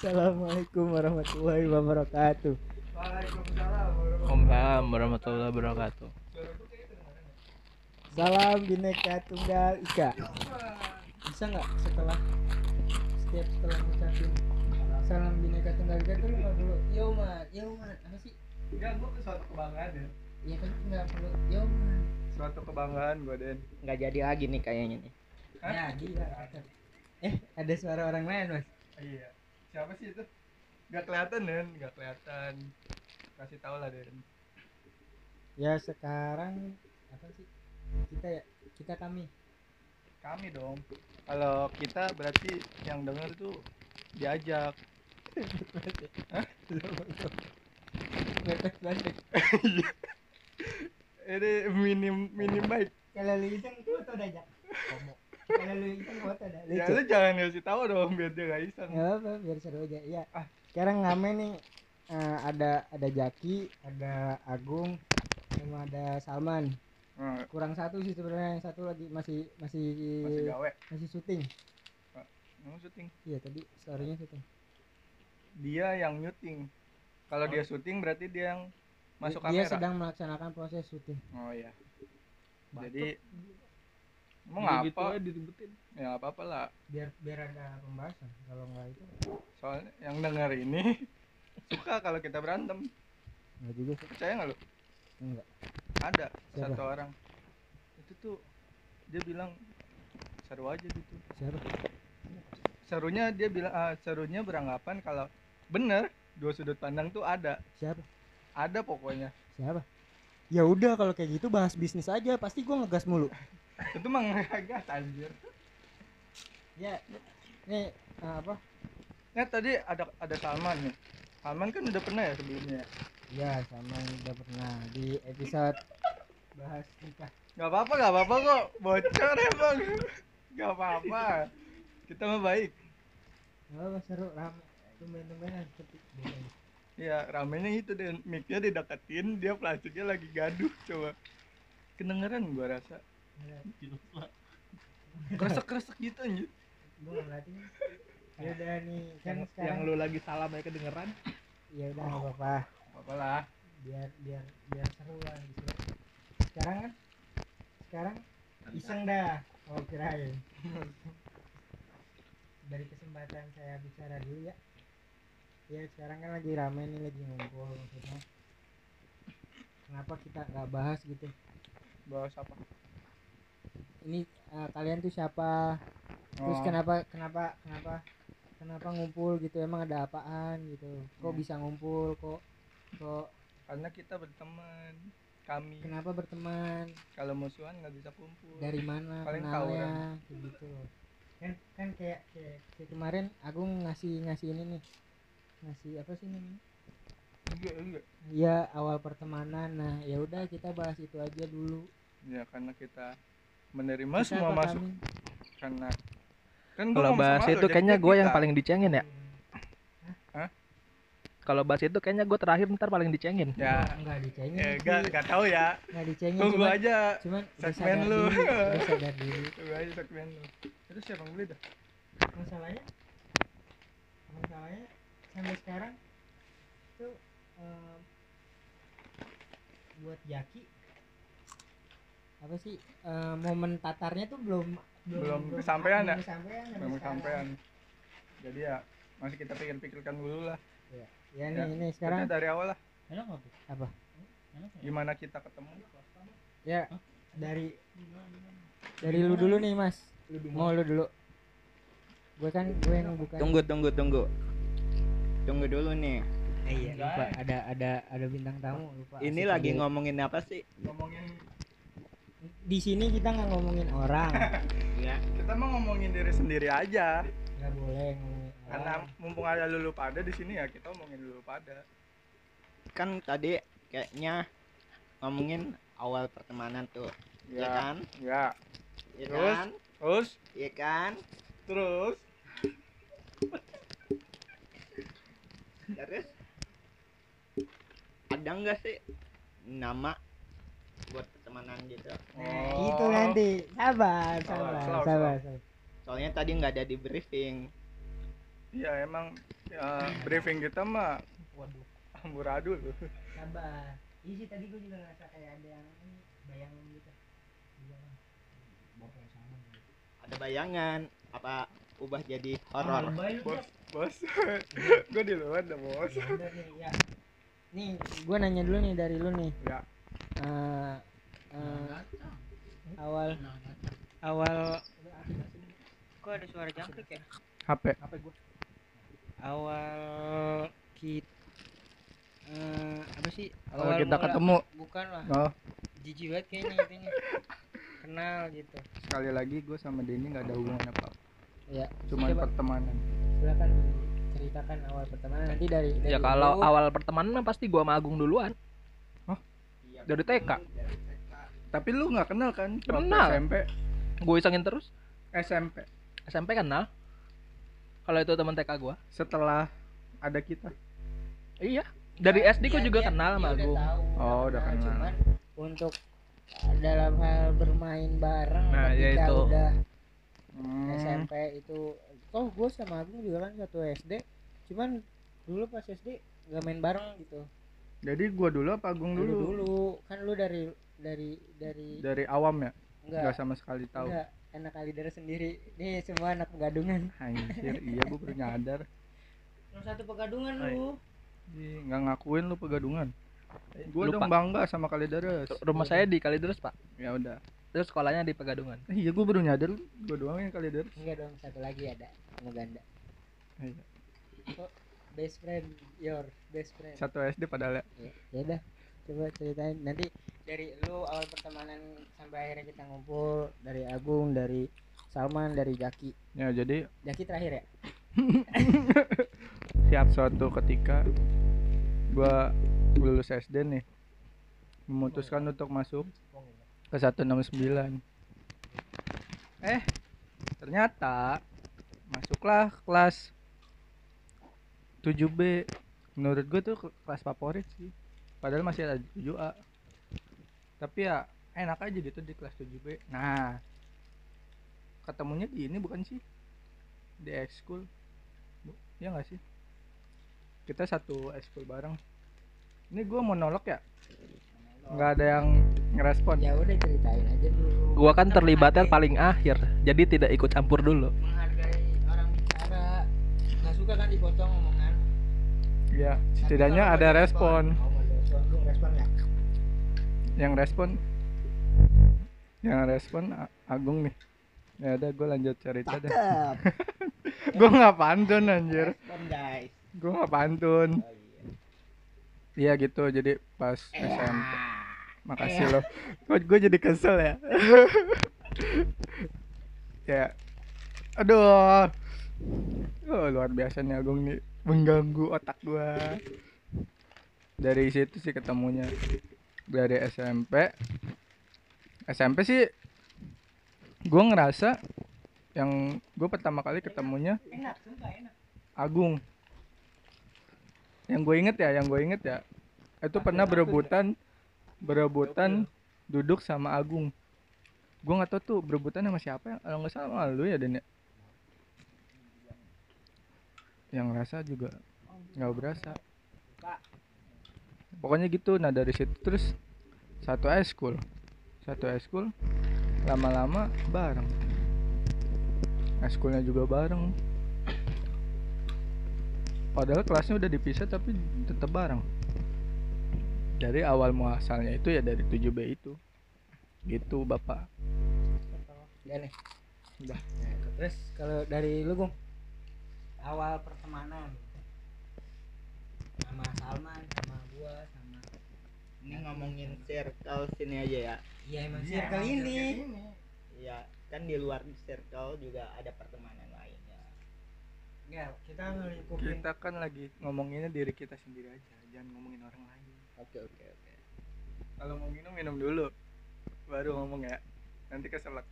Assalamualaikum warahmatullahi wabarakatuh. Waalaikumsalam warahmatullahi wabarakatuh. Salam bineka tunggal ika. Bisa nggak setelah setiap setelah ngucapin salam bineka tunggal ika tuh lu nggak perlu yo man, yo man, apa sih? Enggak, gua suatu kebanggaan ya. Ya kan nggak perlu yo man. Suatu kebanggaan gua Den. Nggak jadi lagi nih kayaknya nih. Hah? Jadi lah. tetep. Eh ada suara orang lain mas. Iya. Siapa sih itu? Gak kelihatan Den, gak kelihatan. Kasih tahu lah Den. Ya sekarang apa sih? Kita ya kita kami. Kami dong. Kalau kita berarti yang denger tuh diajak. Banget. Ini minim minim baik. Kalau lu iseng tuh foto dah jak. Kalau lu iseng foto dah. Ya lu jangan ngasih tahu dong biar dia gak iseng. Nggak apa biar seru aja. Iya. Ah. Sekarang ngame nih eh, ada ada Jaki, ada Agung, sama ada Salman. Nah, Kurang satu sih sebenarnya yang satu lagi masih masih masih gawe. masih syuting. Emang syuting. Iya tadi storynya syuting. Dia yang nyuting. Kalau dia syuting berarti dia yang masuk Dia kamera. sedang melaksanakan proses syuting. Oh iya. Jadi emang Jadi apa? gitu aja diributin. Ya nggak apa-apa lah. Biar biar ada pembahasan. Kalau nggak itu Soalnya yang denger ini suka kalau kita berantem. nggak juga sih. Percaya nggak lu? Enggak. Ada Siapa? satu orang. Itu tuh dia bilang seru aja gitu. Siapa? Serunya dia bilang ah, serunya beranggapan kalau bener dua sudut pandang tuh ada. Siapa? Ada pokoknya. Siapa? Ya udah kalau kayak gitu bahas bisnis aja. Pasti gua ngegas mulu. Itu mah ngegas anjir. Ya. Nih eh, apa? Nah tadi ada ada Salman nih. Salman kan udah pernah ya sebelumnya. Ya sama yang udah pernah di episode bahas nikah. Gak apa-apa, gak apa-apa kok. Bocor emang. Gak apa-apa. Kita mah baik. Nggak apa seru rame. Tumben-tumbenan seperti biasanya. Ya ramenya itu deh. Mic-nya dideketin, dia plastiknya lagi gaduh coba. Kedengeran gua rasa. Ya, Kresek-kresek gitu anjir. Gua ngeliatin. Ya udah nih kan Yang, sekarang. yang lu lagi salam aja kedengeran. Ya udah nggak apa-apa. Apa lah. Biar biar biar seru lah gitu. Sekarang kan sekarang iseng dah. Oh kirain. Dari kesempatan saya bicara dulu ya. Ya sekarang kan lagi rame nih lagi ngumpul maksudnya. Kenapa kita nggak bahas gitu? Bahas apa? Ini eh, kalian tuh siapa? Terus Oh, kenapa kenapa kenapa kenapa ngumpul gitu? Emang ada apaan gitu? Kok Hmm. bisa ngumpul? Kok kok Karena kita berteman. Kami kenapa berteman? kalau musuhan nggak bisa kumpul. Dari mana Paling kenalnya? Gitu. Kan kan kayak, kayak kayak kemarin Agung ngasih ngasih ini nih. Ngasih apa sih namanya? Enggak, enggak. Ya awal pertemanan. Nah, ya udah kita bahas itu aja dulu. Ya karena kita menerima Kita semua masuk kami? karena kan gua Kalau bahas itu kayaknya gue yang paling dicengin ya. Hah? Kalau bahas itu kayaknya gue terakhir ntar paling dicengin. ya Enggak dicengin. ya enggak enggak tahu ya Nggak dicengin tunggu cuman, aja cuman segmen lu. diri, sadar diri. tunggu aja segmen lu terus siapa yang beli dah masalahnya masalahnya sampai sekarang tuh em, buat Jaki apa sih em, momen tatarnya tuh belum Belum kesampaian ya? belum kesampaian sampai belum sekarang. sampean jadi ya masih kita pikir-pikirkan dulu lah. Ya Ya, nih ini sekarang. Kita dari awal lah. Apa? Gimana kita ketemu? Ya dari dari lu dulu nih mas. Mau lu dulu. Gue kan gue yang bukan Tunggu tunggu tunggu. Tunggu dulu nih. Eh, iya lupa. Ada ada ada bintang tamu lupa. Ini asik lagi ngomongin apa sih? ngomongin di sini kita nggak ngomongin orang Ya. kita mau ngomongin diri sendiri aja nggak boleh ngomongin karena orang. mumpung ada lulu pada di sini ya kita ngomongin lulu pada Kan tadi kayaknya ngomongin awal pertemanan tuh. Ya, kan? ya Ya Terus? kan? terus Ya kan? terus Terus ada nggak sih nama buat pertemanan gitu? Nah, Oh. itu nanti. Sabar, Sabar, sabar, slow, sabar. sabar. Soalnya tadi nggak ada di briefing. Iya emang ya, briefing kita mah Waduh. amburadul loh. sabar iya sih tadi gue juga ngerasa kayak ada yang ini bayangan gitu iya gitu Ada bayangan apa ubah jadi horor. Bos, bos. gue di luar dah bos. Ya nih ya nih gue nanya dulu nih dari lu nih Ya. Eh, eh, awal awal kok ada suara jangkrik ya HP. Apa gue? awal kita apa sih Awal kita mula- ketemu. bukan lah Oh, jijik banget kayaknya intinya kenal gitu sekali lagi gue sama Denny nggak ada hubungan apa. ya Cuma coba pertemanan. silakan ceritakan awal pertemanan nanti dari, dari Ya kalau awal pertemanan mah pasti gua sama Agung duluan. Iya, Dari TK. Tapi lu nggak kenal kan? Waktu Kenal. SMP. Gue isengin terus. SMP. SMP kenal. Kalau itu teman TK gua. Setelah ada kita. Iya. Dari SD gua Dia- juga dia- kenal sama Agung. Oh, udah kenal. cuman untuk dalam hal bermain bareng Nah, ya ketika itu. udah Hmm. SMP itu toh gue sama Agung juga kan satu SD cuman dulu pas SD gak main bareng gitu Jadi gua dulu apa Agung dulu dulu? dulu kan lu dari dari dari Dari awam ya? enggak Nggak sama sekali tahu. enggak anak kalider sendiri nih semua anak pegadungan Anjir, iya gua baru nyadar. nomor satu pegadungan Hai. lu nggak ngakuin lu pegadungan. Gua Lupa. dong bangga sama Kalideres. Rumah saya di Kalideres, Pak. Ya udah. Terus sekolahnya di Pegadungan. Eh, iya gua baru nyadar gua doang yang Kalideres. enggak dong satu lagi ada sama ganda Iya. best friend your best friend Satu SD padahal ya. ya ya udah coba ceritain. Nanti dari lu awal pertemanan sampai akhirnya kita ngumpul dari Agung dari Salman dari Jaki. Ya jadi Jaki terakhir ya? Siap suatu ketika gua lulus SD nih memutuskan untuk masuk ke 169 eh ternyata masuklah ke kelas 7B menurut gue tuh ke- kelas favorit sih padahal masih ada 7A tapi ya enak aja gitu di kelas 7B nah ketemunya di ini bukan sih? Di ekskul Bu, ya nggak sih? Kita satu ekskul bareng. Ini gue monolog ya? Nggak ada yang ngerespon. Ya udah ceritain aja dulu. Gua kan terlibatnya paling akhir, jadi tidak ikut campur dulu. menghargai orang bicara. Nggak suka kan dipotong omongan. Ya setidaknya ada respon. oh, respon respon nggak yang respon? Yang respon Agung nih. Ya udah gue lanjut cerita dah Cakep. gue nggak pantun anjir. Gue nggak pantun. Oh iya. iya gitu jadi pas SMP makasih loh. Kok gue jadi kesel ya. Ya. Aduh. Oh, luar biasa nih Agung nih mengganggu otak gua dari situ sih ketemunya. Dari SMP SMP sih gue ngerasa yang gue pertama kali ketemunya Agung. Yang gue inget ya yang gue inget ya itu pernah berebutan berebutan duduk sama Agung. Gue nggak tahu tuh berebutan sama siapa ya kalau nggak salah lu ya Dan ya? Yang rasa juga nggak berasa pokoknya gitu. Nah dari situ terus satu school. Satu school lama-lama bareng. Schoolnya juga bareng. Padahal kelasnya udah dipisah tapi tetap bareng. Dari awal muasalnya itu ya dari 7B itu. Gitu bapak. Udah nih. Udah. Nah, terus kalau dari lu Gung? Awal pertemanan. Sama Salman sama gua sama Ini ngomongin circle sini aja ya. iya emang circle ini Iya, kan di luar circle juga ada pertemanan lainnya. enggak kita ngelingkupin kita kan lagi ngomonginnya diri kita sendiri aja jangan ngomongin orang lain Oke oke oke. kalau mau minum minum dulu baru ngomong ya nanti keselak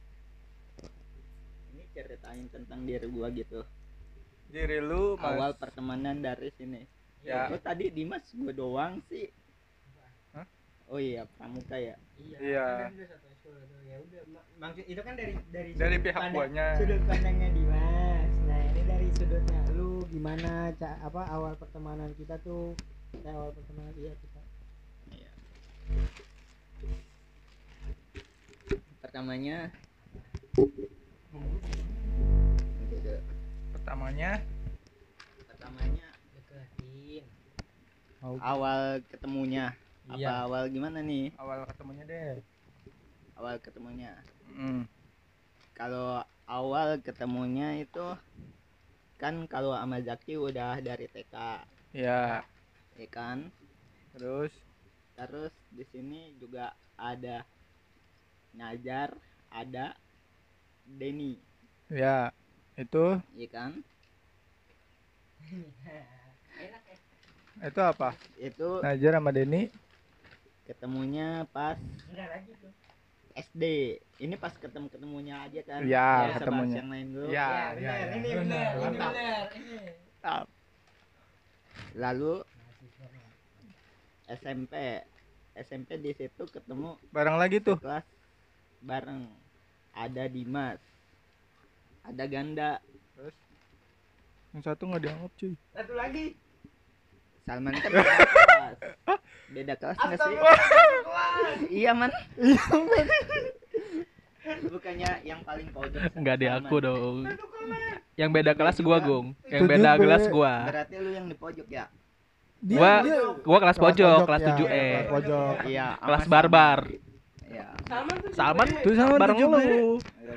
Ini ceritain tentang diri gua gitu. diri lu mas Awal pertemanan dari sini. Ya. Oh tadi Dimas gua doang sih. Hah? Oh iya, pramuka ya. iya Iya. kan ya udah maksud itu kan dari dari dari sudut pihak pandang- guanya sudut pandangnya Dimas nah ini dari sudutnya lu gimana ca- apa awal pertemanan kita tuh kayak awal pertemanan iya kita pertamanya pertamanya pertamanya awal ketemunya. Apa Iya. awal gimana nih? Awal ketemunya deh. Awal ketemunya. Hmm. kalau awal ketemunya itu kan kalau sama Zaki udah dari TK ya ya kan? Terus? Terus di sini juga ada Najar ada Denny. Ya itu? Ya kan itu apa? Itu Najar sama Denny? ketemunya pas enggak lagi tuh. SD ini pas ketemu ketemunya aja kan? Ya, sama ketemunya. yang lain dulu. Ya, ya, ya, benar, ya. ini Benar, benar ini mantap. benar ini. Lalu SMP SMP di situ ketemu bareng lagi tuh. kelas bareng. Ada Dimas ada Ganda. Terus? Yang satu nggak dianggap cuy. Satu lagi Salman kan beda kelas beda kelas nggak sih iya man bukannya yang paling pojok Enggak di Salman. aku dong. Yang beda kelas gua, Gung. Yang Tujuh beda kelas gua. berarti lu yang di pojok ya Gua gua kelas pojok, kelas ya, 7E. kelas pojok iya Kelas Salman. barbar. iya Salman Tuh sama bareng tujuh lu.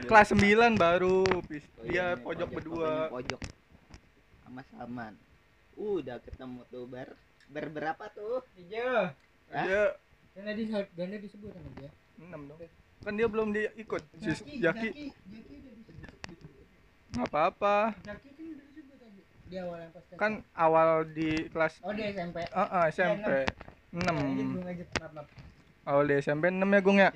kelas 9 baru. Oh, dia iya, pojok pokoknya berdua pojok sama Salman udah ketemu tuh ber berberapa tuh? Hijau Hah? dia kan tadi ganda disebut sama dia. 6 dong. Kan dia belum diikut Jaki Jaki Jaki Jaki nggak apa-apa. Jaki kan udah disebut tadi. Di awal yang pas kan awal di kelas oh di SMP eh, eh, SMP Lanjut, 6 Bung, lanjut. Maaf, maaf. awal di SMP 6 ya Gung ya?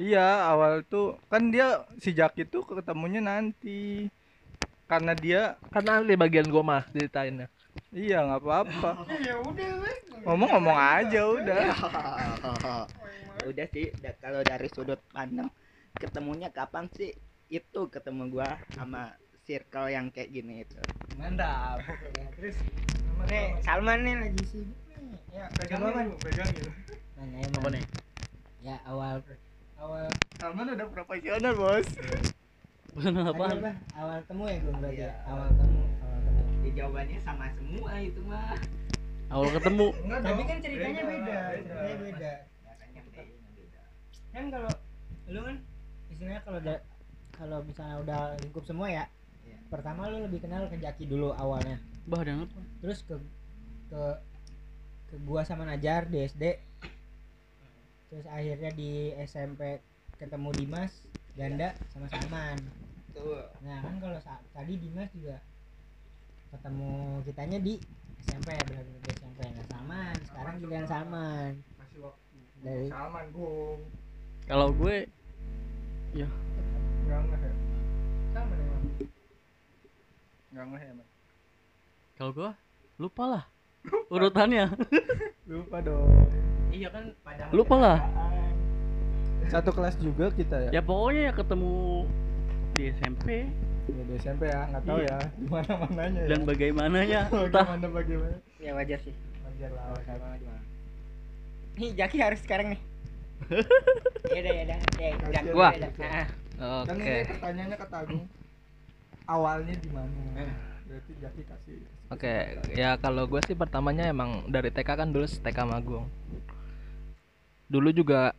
Iya awal tuh. Kan dia si Jaki tuh ketemunya nanti karena dia Karena di bagian gua mah ceritainnya. iya nggak apa-apa. Ya udah ngomong-ngomong aja udah. Udah sih da- kalau dari sudut pandang ketemunya kapan sih? Itu ketemu gua sama circle yang kayak gini itu. Mantap. Ya, terus nih Salman nih lagi sibuk nih. Ya coba man pegangin nanya ya man ya awal awal. Salman udah profesional bos Apa? awal temu ya gue berarti ya? Iya. awal temu awal temu Ya, jawabannya sama semua itu mah Awal ketemu. tapi kan ceritanya beda ceritanya beda kan kalau lu kan istilahnya kalau da- kalau misalnya udah lingkup semua ya Iya. pertama lu lebih kenal ke Jaki dulu awalnya Bah, ada apa? terus ke ke ke gua sama Najar di SD terus akhirnya di SMP ketemu Dimas Ganda sama Salman tuh nah kan kalau sa- tadi Dimas juga ketemu kitanya di SMP benar-benar di SMP nah Salman sekarang giliran Salman. Kasih waktu Dari- Salman Gung Kalau gue nggak ngeh ya? Salman emang nggak ngeh ya man kalau gua lupa lah urutannya. lupa dong. Iya kan pada Lupa lah. satu kelas juga kita ya? Ya pokoknya ya ketemu di SMP ya di SMP ya nggak tahu Iya. ya gimana mananya ya dan bagaimananya entah bagaimana bagaimana ya wajar sih wajar lah wajar lah. nih Jaki harus sekarang nih ya udah ya udah ya udah Gua? ya. Nah, kan Oke. ini pertanyaannya ke Tagung awalnya di mana Eh. berarti Jaki kasih Oke, ya kalau gue sih pertamanya emang dari TK kan dulu TK Magung. Dulu juga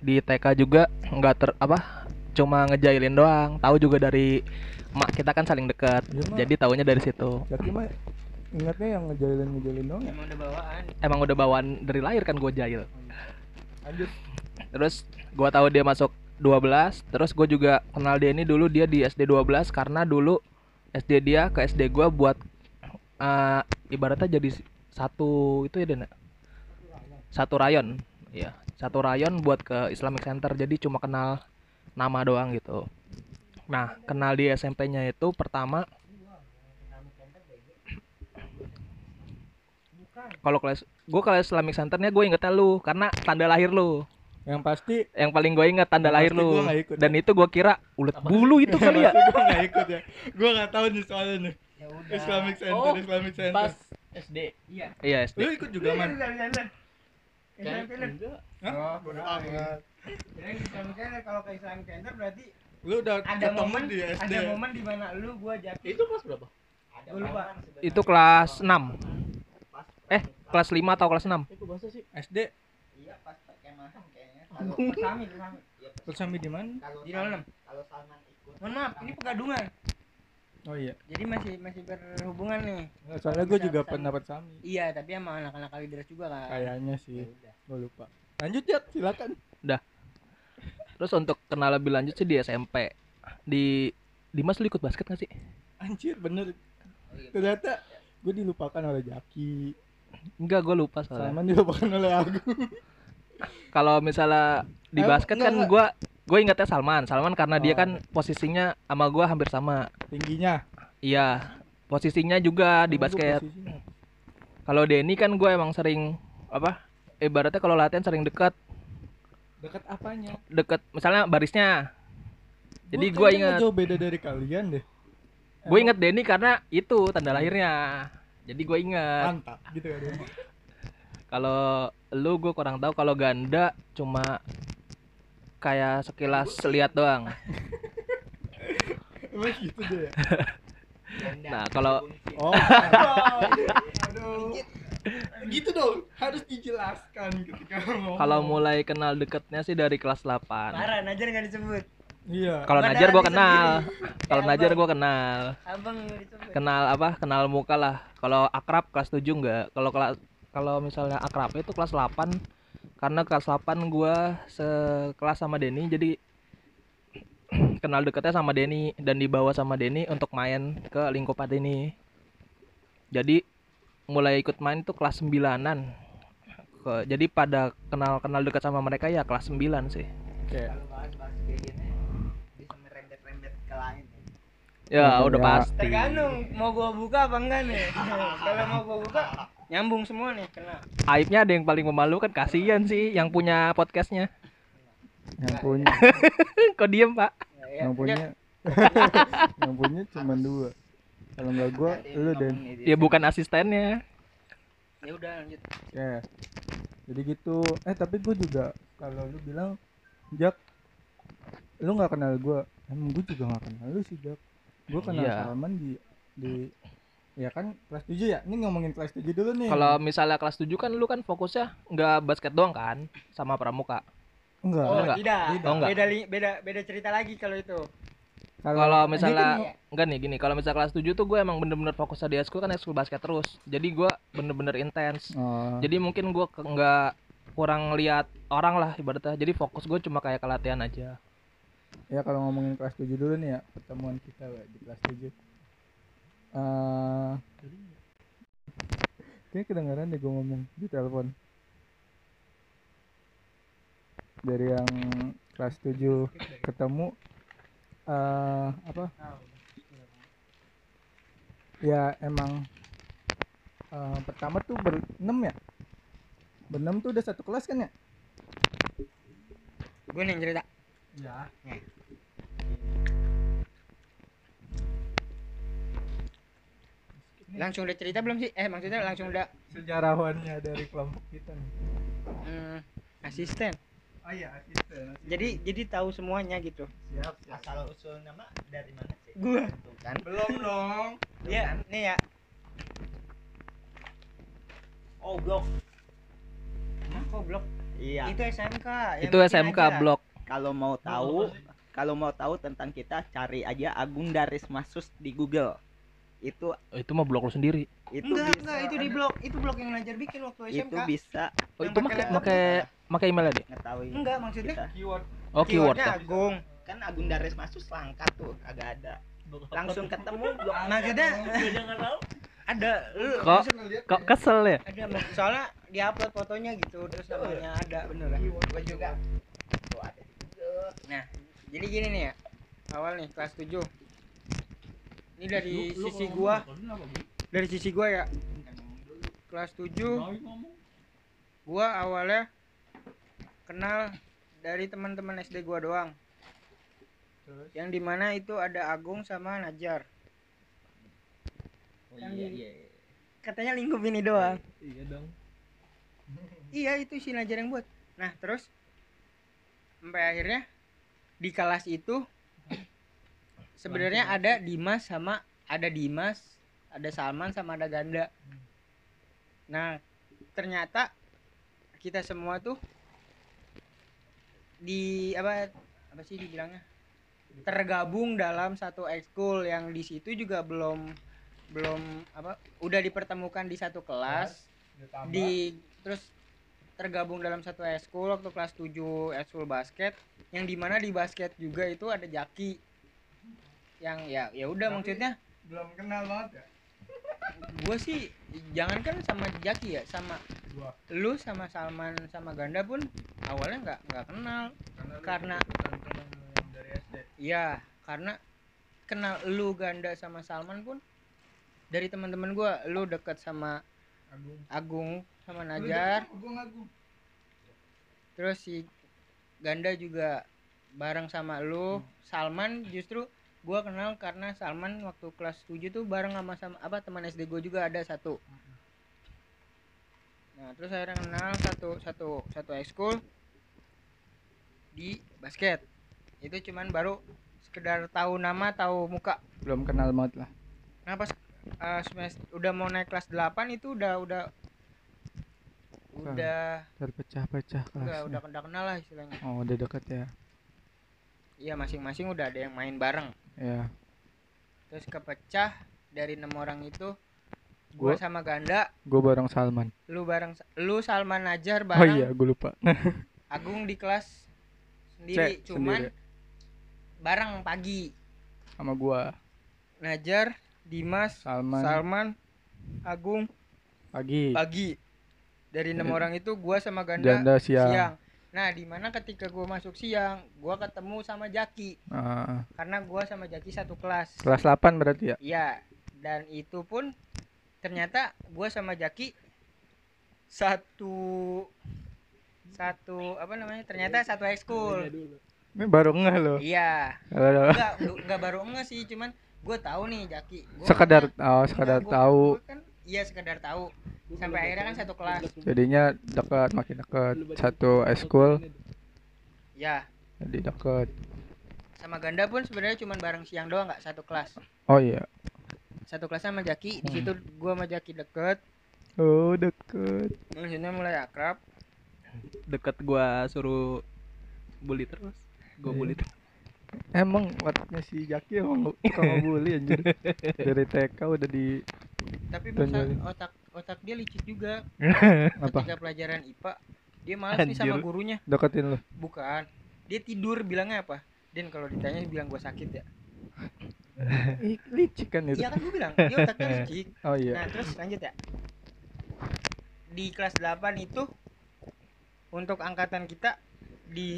di TK juga nggak ter apa cuma ngejailin doang. Tahu juga dari mak kita kan saling dekat. Iya, Mak. Jadi taunya dari situ. Jaki mah ingatnya yang ngejalin ngejalin dong ya emang udah bawaan Emang udah bawaan dari lahir kan gue jail. lanjut Terus gue tahu dia masuk 12, terus gue juga kenal dia ini dulu dia di SD 12 karena dulu SD dia ke SD gua buat eh, ibaratnya jadi satu itu ya Dena. Satu rayon. Iya, satu rayon buat ke Islamic Center. Jadi cuma kenal nama doang gitu. Nah, kenal di SMP-nya itu pertama kalau kelas gue kalau Islamic Centernya gue ingetnya lu karena tanda lahir lu. Yang pasti yang paling gue inget tanda lahir lu. ikut dan itu gue kira ulet bulu itu kali ya? Gue nggak ikut ya. Gue nggak tahu nih soalnya nih. Ya udah. Islamic Center Oh, Islamic Center. Pas SD. iya Iya SD. lu ikut juga man? Oh, bodo amat. Kirain Islamic Center kalau ke Islamic Center berarti lu udah ada momen di SD ada momen di mana lu gua jatuh Itu kelas berapa? Gua lupa. Itu kelas 6. Eh, kelas 5 atau kelas 6? Itu bahasa sih. SD iya pas perkemahan kayaknya Kalau kalau Sami, Sami. terus sampai di mana kalau Di dalam. kalau Salman ikut Mohon maaf, ini pegadungan. oh iya Jadi masih masih berhubungan nih. soalnya gue Bisa- juga pendapat Sami Iya, tapi sama anak-anak Kalideres juga kan. kayaknya Ya sih udah. gue lupa lanjut ya silakan Terus untuk kenal lebih lanjut sih di SMP. Di Dimas lu ikut basket gak sih? anjir bener ternyata gue dilupakan oleh Jaki Enggak, gue lupa soalnya. Salman dilupakan oleh aku Kalau misalnya di Eh, basket kan gua gue ingatnya Salman. Salman karena dia Oh. kan posisinya sama gua hampir sama. tingginya Iya, posisinya juga di basket. Kalau Denny kan gue emang sering apa? Ibaratnya kalau latihan sering dekat, dekat apanya deket misalnya barisnya. Jadi Gua gue ingat, jauh beda dari kalian deh gue inget Denny karena itu tanda lahirnya. Jadi gue inget. mantap gitu ya dia. Kalau lu gue kurang tahu. Kalau ganda cuma kayak sekilas lihat doang. emang gitu deh ya? Nah kalau oh aduh gitu dong harus dijelaskan ketika ngomong kalau mulai kenal deketnya sih dari kelas 8 Parah, Najar nggak disebut. iya Kalau Najar gue kenal. Kalau Ya, Najar gue kenal. Abang nggak disebut. Kenal apa? Kenal muka lah. Kalau akrab kelas 7 enggak. Kalau kelas kalau misalnya akrab itu kelas 8 karena kelas 8 gua sekelas sama Denny jadi kenal deketnya sama Denny dan dibawa sama Denny untuk main ke lingkupan ini. Jadi mulai ikut main itu kelas 9-an. Ke- jadi pada kenal-kenal dekat sama mereka ya kelas 9 sih. oke kalau bahas-bahas kayak gini bisa merembet-rembet ke lain ya. Ya, Oh, udah ya. pasti. Tergantung mau gua buka apa enggak nih. Kalau mau gua buka nyambung semua nih kena. Aibnya ada yang paling memalukan kasihan sih yang punya podcastnya. yang punya Kok diem pak? Ya, ya. yang punya yang punya cuma dua kalau nggak gua lu di Ya bukan asistennya. Ya udah lanjut. ya jadi gitu eh tapi gua juga kalau lu bilang Jak lu nggak kenal gua emang gua juga nggak kenal lu sih Jak gua kenal Iya. Salman di di ya kan kelas 7 ya ini ngomongin kelas 7 dulu nih Kalau misalnya kelas 7 kan lu kan fokusnya nggak basket doang kan sama pramuka. enggak Oh, enggak? tidak. Oh, enggak. Beda beda beda cerita lagi kalau itu. Kalau misalnya kan- enggak nih gini, kalau misalnya kelas 7 tuh gue emang bener-bener fokusnya di ekskul kan ekskul basket terus. Jadi gue bener-bener intens. oh, Jadi mungkin gue ke- nggak kurang lihat orang lah ibaratnya. Jadi fokus gue cuma kayak ke latihan aja. ya kalau ngomongin kelas 7 dulu nih ya pertemuan kita Wak, di kelas 7 eh Kayaknya kedengaran deh gue ngomong di telepon Dari yang kelas 7 ketemu eh apa Ya emang eh, Pertama tuh berenam ya Berenam tuh udah satu kelas kan ya Gue nih yang cerita. Ya Langsung udah cerita belum sih? Eh maksudnya langsung udah Sejarawannya dari kelompok kita nih hmm, asisten. Oh iya asisten Jadi jadi tahu semuanya gitu. Siap asal usul nama dari mana sih Gua. Tuh kan Belum dong Iya, nih ya. oh blok Hah, kok blok? iya Itu SMK. yang Itu SMK aja. blok. kalau mau tahu kalau mau tahu tentang kita cari aja Agung Daris Masus di Google itu Oh, itu mah blok lu sendiri. itu Enggak, bisa enggak, itu di blok. Itu blok yang Najar bikin waktu SMK. itu bisa Oh, itu pakai pakai pakai emailnya deh. ngetahui Enggak, maksudnya kita. Keyword Oh, keyword. keywordnya Agung. kan Agung Daris Masus langka tuh agak ada langsung ketemu blok Maksudnya ada lu Kok maksud- kok kesel ya? ada soalnya diupload fotonya gitu terus namanya ada beneran. gua juga tuh ada di Google Nah, jadi gini nih ya. Awal nih kelas 7. Ini dari sisi gua, dari sisi gua ya. Kelas 7 gua awalnya kenal dari teman-teman SD gua doang. Terus? Yang di mana itu ada Agung sama Najar. Oh, iya, di- iya, iya. katanya lingkup ini doang Iya dong. iya itu si Najar yang buat nah terus sampai akhirnya di kelas itu sebenarnya ada Dimas sama ada Dimas ada Salman sama ada Ganda nah ternyata kita semua tuh di apa apa sih dibilangnya? Tergabung dalam satu ekskul yang di situ juga belum belum apa udah dipertemukan di satu kelas. Di terus tergabung dalam satu ekskul waktu kelas 7 ekskul basket. Yang di mana di basket juga itu ada Jaki. Yang ya ya udah maksudnya. belum kenal banget ya? Gue sih jangankan sama Jaki ya sama Gua. lu sama Salman sama Ganda pun awalnya nggak nggak kenal. Karena Karena- Iya, karena kenal lu Ganda sama Salman pun dari teman-teman gua, lu deket sama Agung. Agung sama Najar, gua ngagung terus si Ganda juga bareng sama lu. Salman justru gua kenal karena Salman waktu kelas 7 tuh bareng sama sama apa teman SD gua juga ada satu. Nah, terus akhirnya kenal satu satu satu ekskul di basket. Itu cuman baru sekedar tahu nama, tahu muka. belum kenal banget lah Nah pas uh, semester udah mau naik kelas 8 itu udah udah udah terpecah-pecah udah kelasnya udah udah kenal lah istilahnya. oh udah deket ya Iya masing-masing udah ada yang main bareng. ya Terus kepecah dari enam orang itu gua Gua- sama Ganda, gue bareng Salman lu bareng lu Salman Najar oh bareng iya gue lupa Agung di kelas sendiri C, cuman sendiri. bareng pagi. sama gua Najar, Dimas, Salman Salman, Agung pagi pagi. Dari enam orang itu gua sama Ganda Janda siang, siang. Nah, di mana ketika gua masuk siang, gua ketemu sama Jaki Ah, karena gua sama Jaki satu kelas. kelas 8 berarti ya Iya, dan itu pun ternyata gua sama Jaki satu satu apa namanya? Ternyata satu ekskul. ini baru ngeh loh Iya. Enggak, enggak baru enggak sih, cuman gua tahu nih Jaki. Gua sekedar makanya- oh sekedar enggak, gua- tahu gua kan iya sekedar tahu. Sampai akhirnya kan satu kelas. jadinya dekat makin dekat satu ekskul Ya, jadi dekat sama Ganda pun sebenarnya cuman bareng siang doang nggak satu kelas. oh iya Satu kelas sama Jaki, di Hmm. situ gua sama Jaki deket. oh deket Maksudnya mulai akrab. Deket gua suruh bully terus. Gua Iya. bully terus. emang wataknya si Jaki emang suka ngebully anjir dari TK udah di Tapi masa otak otak dia licik juga. apa Ketika pelajaran IPA, dia malas nih sama gurunya. deketin lu Bukan. Dia tidur bilangnya apa? Den kalau ditanya bilang gua sakit ya. Ih, licik kan itu Iya kan gua bilang, dia otaknya licik. oh iya Nah, terus lanjut ya. Di kelas 8 itu untuk angkatan kita di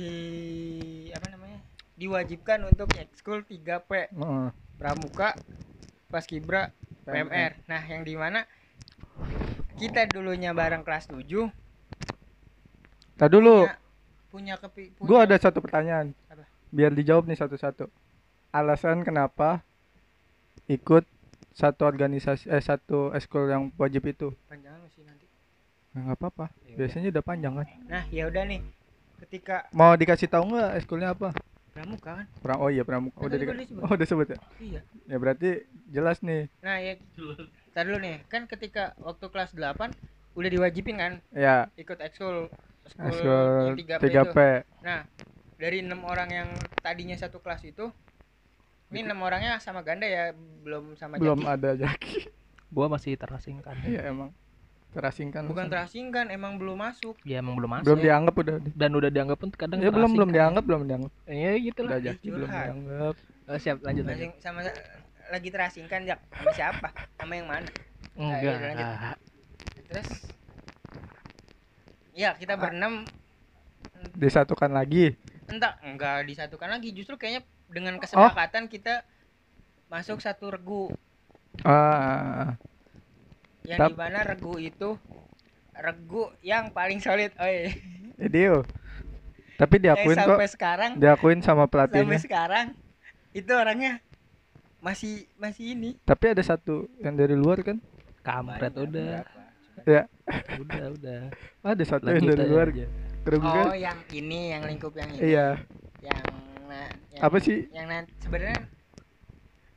apa namanya? diwajibkan untuk ekskul 3P Heeh. Pramuka, Paskibra, PMR. Nah, yang di mana kita dulunya bareng kelas 7 Tadi dulu punya punya kepi punya gua ada satu pertanyaan Apa? biar dijawab nih satu-satu alasan kenapa ikut satu organisasi eh satu ekskul yang wajib itu nanti. Nah, nggak apa-apa. Ya biasanya udah panjang kan? Nah, ya udah nih. Ketika mau dikasih tahu nggak ekskulnya apa? Pramuka kan? Pra oh iya pramuka. Udah dika- oh udah sebut ya? Iya. ya berarti jelas nih. Nah, ya Ntar dulu nih, kan ketika waktu kelas 8 udah diwajibin kan? Ya. Ikut ekskul. Ekskul ekskul yang 3P 3P itu. Nah, dari enam orang yang tadinya satu kelas itu ini enam orangnya sama ganda ya, belum sama belum Jaki. ada Jaki Gua masih terasingkan. iya emang terasingkan Bukan terasingkan, emang belum masuk. Ya emang belum masuk. belum dianggap udah Dan udah dianggap pun kadang ya belum belum dianggap belum dianggap Iya gitu lah. udah Jaki belum dianggap Oh, siap lanjut. Masing- sama lagi terasingkan Jak sama siapa? Sama yang mana? Nah, iya, udah lanjut. Enggak. Terus Ya, kita berenam disatukan lagi entah enggak disatukan lagi, justru kayaknya Oh. dengan kesepakatan kita masuk satu regu ah yang Tap- di mana regu itu regu yang paling solid oi Idio tapi yang diakuin kok sampai sekarang diakuin sama sampai pelatihnya sekarang itu orangnya masih masih ini Tapi ada satu yang dari luar kan? Kampret udah. Ya, Udah, udah. ada satu yang dari aja. luar. Keren oh kan? yang ini yang lingkup yang ini Iya. yang nah, yang, Apa sih? yang nanti sebenarnya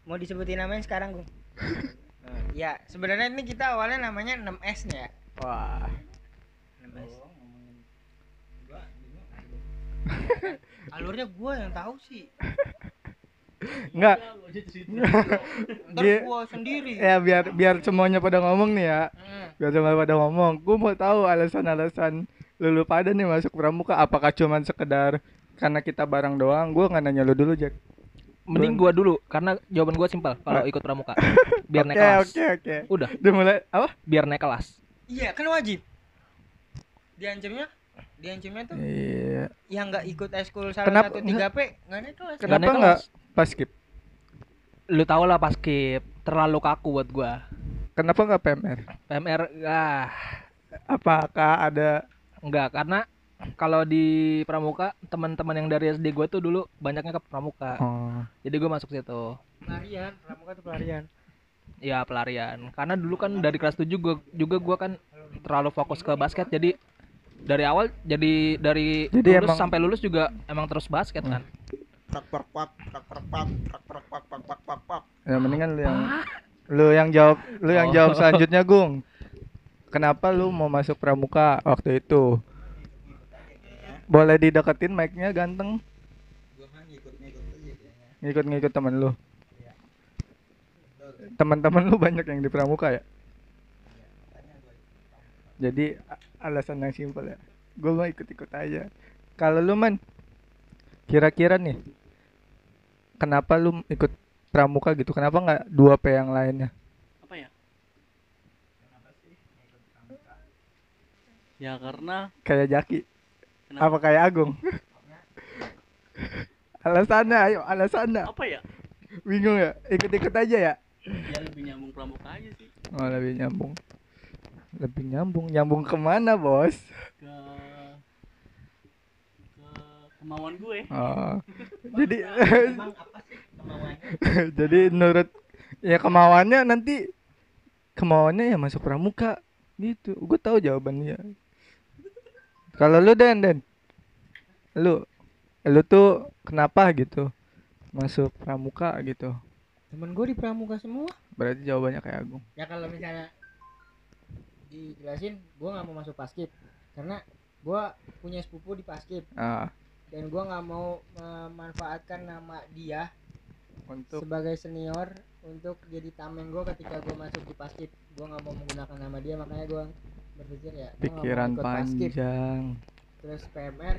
mau disebutin namanya sekarang gung Ya sebenarnya ini kita awalnya namanya 6S nih ya Wah. 6S alurnya gua yang tahu sih Enggak. ntar Dia- gua sendiri Ya biar biar semuanya pada ngomong nih ya. Hmm. Biar semuanya pada ngomong. Gue mau tahu alasan-alasan lulu pada nih masuk pramuka. Apakah cuman sekedar karena kita bareng doang? Gue nggak nanya lu dulu Jack. Mending gua dulu karena jawaban gua simpel kalau ikut pramuka. Biar naik Oke kelas. oke oke. Udah, Udah mulai apa? biar naik kelas. iya kan wajib diancamnya diancamnya tuh Iya. yang nggak ikut eskul salah Kenapa- satu 3P nggak naik kelas Kenapa naik nggak pas skip? Lu tau lah pas skip terlalu kaku buat gua. Kenapa nggak PMR? PMR ah Apakah ada enggak karena kalau di pramuka teman-teman yang dari SD gua tuh dulu banyaknya ke pramuka. oh, Jadi gua masuk situ. pelarian pramuka tuh pelarian Ya pelarian. Karena dulu kan dari kelas 7 gua juga gua kan terlalu fokus ke basket jadi dari awal jadi dari Jadi lulus emang- sampai lulus juga emang terus basket kan. Pak pak pak pak pak pak pak pak pak pak pak pak pak. ya mendingan lu yang lu yang jawab lu yang Oh. jawab selanjutnya Gung. Kenapa lu mau masuk pramuka waktu itu? Boleh dideketin mic-nya ganteng. Ngikut-ngikut temen lu. Teman-teman lu banyak yang di pramuka ya? Jadi alasan yang simpel ya. Gue mau ikut-ikut aja. Kalau lu man kira-kira nih kenapa lu ikut pramuka gitu? Kenapa nggak dua P yang lainnya? Apa ya? Ya karena kayak Jaki Kenapa? apa kayak Agung? Alasannya ayo alasannya. Apa ya? Bingung ya? Ikut-ikut aja ya? Ya lebih nyambung pramuka aja sih. Oh lebih nyambung. Lebih nyambung. Nyambung ke mana bos? Ke ke kemauan gue. Oh. Jadi Emang apa sih kemauannya? jadi menurut ya kemauannya nanti kemauannya ya masuk pramuka gitu. Gue tahu jawabannya kalau lu Den Den lu lu tuh kenapa gitu masuk pramuka gitu? Temen gue di pramuka semua. Berarti jawabannya kayak Agung. Ya kalau misalnya dijelasin gue nggak mau masuk paskib karena gue punya sepupu di paskib ah. Dan gue nggak mau memanfaatkan nama dia untuk sebagai senior untuk jadi tameng gue ketika gue masuk di paskib gue nggak mau menggunakan nama dia makanya gue berpikir ya pikiran panjang. Terus PMR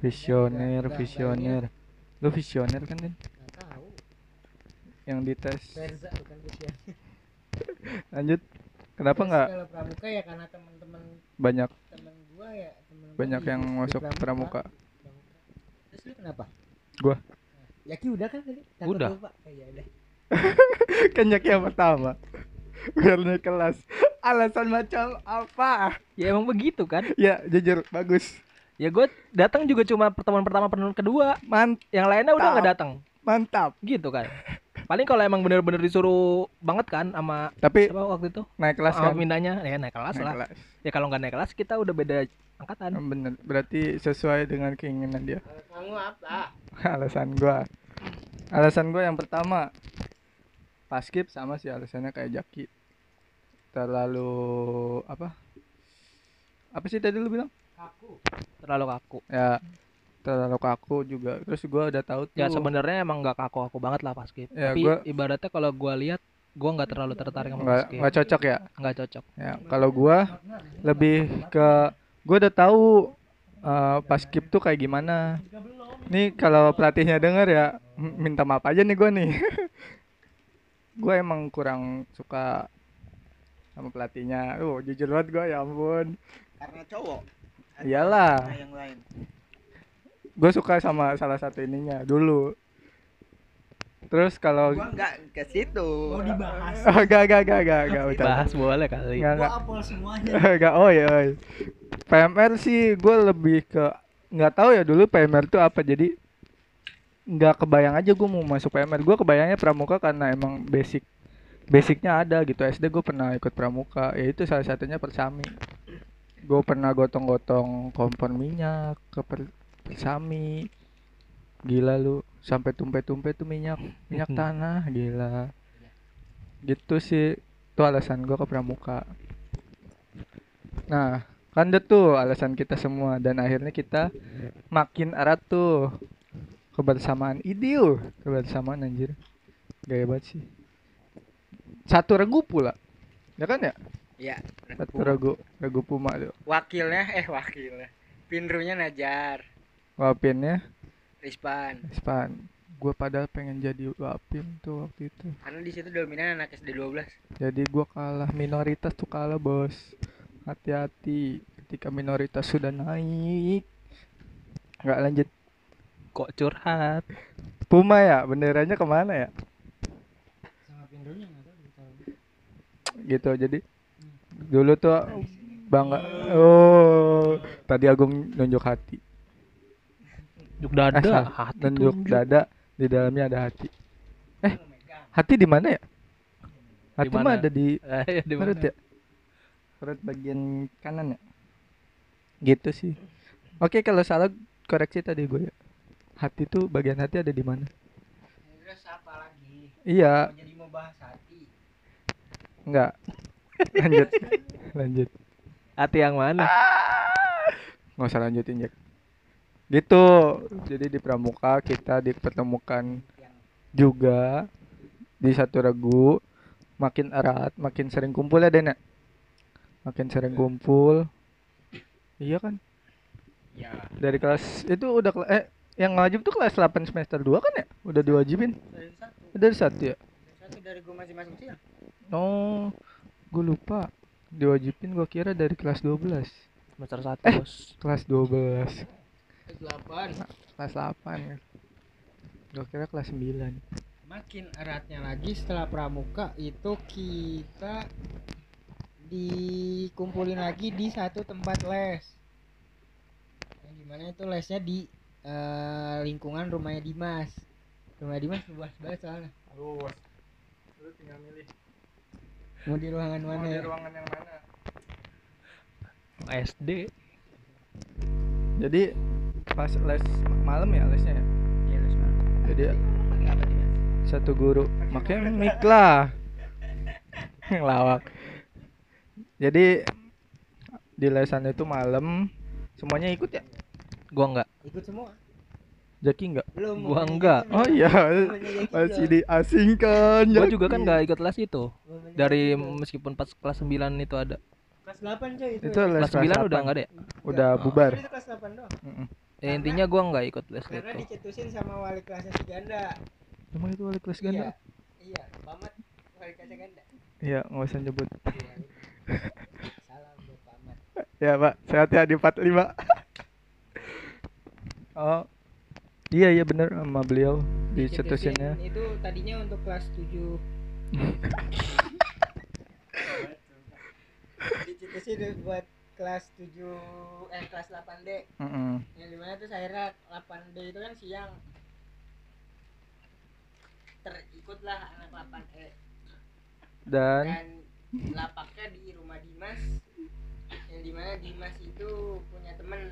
visioner visioner. lu visioner kan tahu. Yang dites. Verza bukan visioner. Lanjut. Kenapa nggak? Kalau pramuka ya karena teman-teman banyak. ya temen banyak yang masuk pramuka. Pramuka. terus lu kenapa? Gua. Yaki udah kan tadi? Udah. lupa. Eh, ya udah. Kan yang pertama biar naik kelas alasan macam apa Ya emang begitu kan. ya jujur bagus Ya gue datang juga cuma pertemuan pertama pertemuan kedua. Man Yang lainnya udah nggak datang. mantap Gitu kan. Paling kalau emang bener-bener disuruh banget kan sama tapi siapa waktu itu? naik kelas Sama kan pindahnya ya naik kelas naik lah. kelas Ya kalau nggak naik kelas kita udah beda angkatan. bener berarti sesuai dengan keinginan dia kamu apa alasan gua alasan gua yang pertama paskip sama sih alasannya kayak Jaki terlalu apa apa sih tadi lu bilang kaku Terlalu kaku. ya terlalu kaku juga terus gua udah tahu tuh Ya sebenarnya emang nggak kaku-kaku banget lah pas skip. Ya, Tapi gua- ibaratnya kalau gua lihat gua nggak terlalu tertarik sama basket. nggak cocok ya Nggak cocok. ya kalau gua lebih ke gua udah tahu eh, paskip tuh kayak gimana nih kalau pelatihnya denger ya minta maaf aja nih gua nih gua emang kurang suka sama pelatihnya uh jujur banget gua ya ampun Karena cowok. Iyalah. karena yang lain. gue suka sama salah satu ininya dulu terus kalau Gua enggak ke situ. mau dibahas oh, gak gak gak gak gak bercanda. Bahas boleh kali. Nggak, gua nggak. apol semuanya Gak, oh ya, oh ya. PMR sih gue lebih ke nggak tahu ya dulu PMR tuh apa jadi nggak kebayang aja gue mau masuk PMR gue kebayangnya pramuka karena emang basic basicnya ada gitu. SD gue pernah ikut pramuka. Ya itu salah satunya persami. Gue pernah gotong-gotong kompor minyak ke per- persami. Gila lu sampai tumpe-tumpe tuh minyak minyak tanah gila. Gitu sih itu alasan gue ke pramuka. Nah kan tuh alasan kita semua. Dan akhirnya kita makin erat tuh kebersamaan. Idiu kebersamaan anjir. Gaya banget sih. Satu regu pula. Ya kan ya? Iya. satu regu. Regu. Puma tuh Wakilnya eh wakilnya. Pinrunya Najar, wapinnya? Rispan. Span gue padahal pengen jadi wapin tuh waktu itu. Karena di situ dominan anak SD 12. jadi gua kalah. Minoritas tuh kalah bos. Hati-hati. Ketika minoritas sudah naik nggak lanjut Kok curhat? Puma ya? Benderanya ke mana ya? Gitu jadi dulu tuh bangga. Oh tadi Agung nunjuk hati. Juk Eh, dada, salah. hati nunjuk tunjuk. dada di dalamnya ada hati. Eh hati di mana ya? Hati mana? mah ada di Eh, di perut ya? Perut bagian kanan ya? Gitu sih. Oke kalau salah koreksi tadi gue ya hati tuh bagian hati ada di mana? Terus apa lagi? iya. Mau jadi mau bahas hati. enggak. Lanjut. Lanjut. Hati yang mana? nggak usah lanjutin Jack. Gitu. Jadi di pramuka kita dipertemukan juga di satu regu. Makin erat makin sering kumpul ya Den ya? makin sering kumpul. Iya kan? Ya. dari kelas itu udah eh yang wajib tuh kelas 8 semester 2 kan ya udah diwajibin Dari satu. dari satu ya Dari satu dari gua masing-masing sih. oh gue lupa diwajibin gua kira dari kelas 12 Semester satu Eh. bos. kelas 12 Kelas 8. kelas 8 ya gua kira kelas 9 Makin eratnya lagi setelah pramuka itu kita dikumpulin lagi di satu tempat les. Yang di mana itu lesnya di eh, lingkungan rumahnya Dimas. Rumah Dimas luas banget soalnya. luas lu tinggal milih Mau di ruangan mana ya? ruangan yang mana SD. jadi pas les malam ya lesnya ya Iya, les mana? jadi satu guru makanya mic lah lawak jadi di lesan itu malam semuanya ikut ya Gua enggak. Ikut semua. Jaki enggak Belum. Gua enggak. Oh iya masih diasingkan Gua juga kan enggak ikut les itu. Dari meskipun pas kelas 9 itu ada. kelas 8 coy itu. itu Kelas 9 udah 8. enggak ada ya? udah bubar Itu kelas 8 doang. Mm-mm. Ya, intinya gua enggak ikut les Karena itu. dicetusin sama wali kelasnya si Ganda. emang itu wali kelas Iya. ganda Iya, Pamat wali kelasnya Ganda. iya nggak usah nyebut Iya, itu. Salam buat Pamat. ya pak sehat ya di 45 oh iya iya bener sama beliau dicetusinnya Itu tadinya untuk kelas 7. Dicetusin buat kelas 7 eh kelas 8D. Mm-mm. Yang di mana tuh akhirnya 8D itu kan siang. Terikutlah anak 8E dan dan lapaknya di rumah Dimas yang di mana Dimas itu punya temen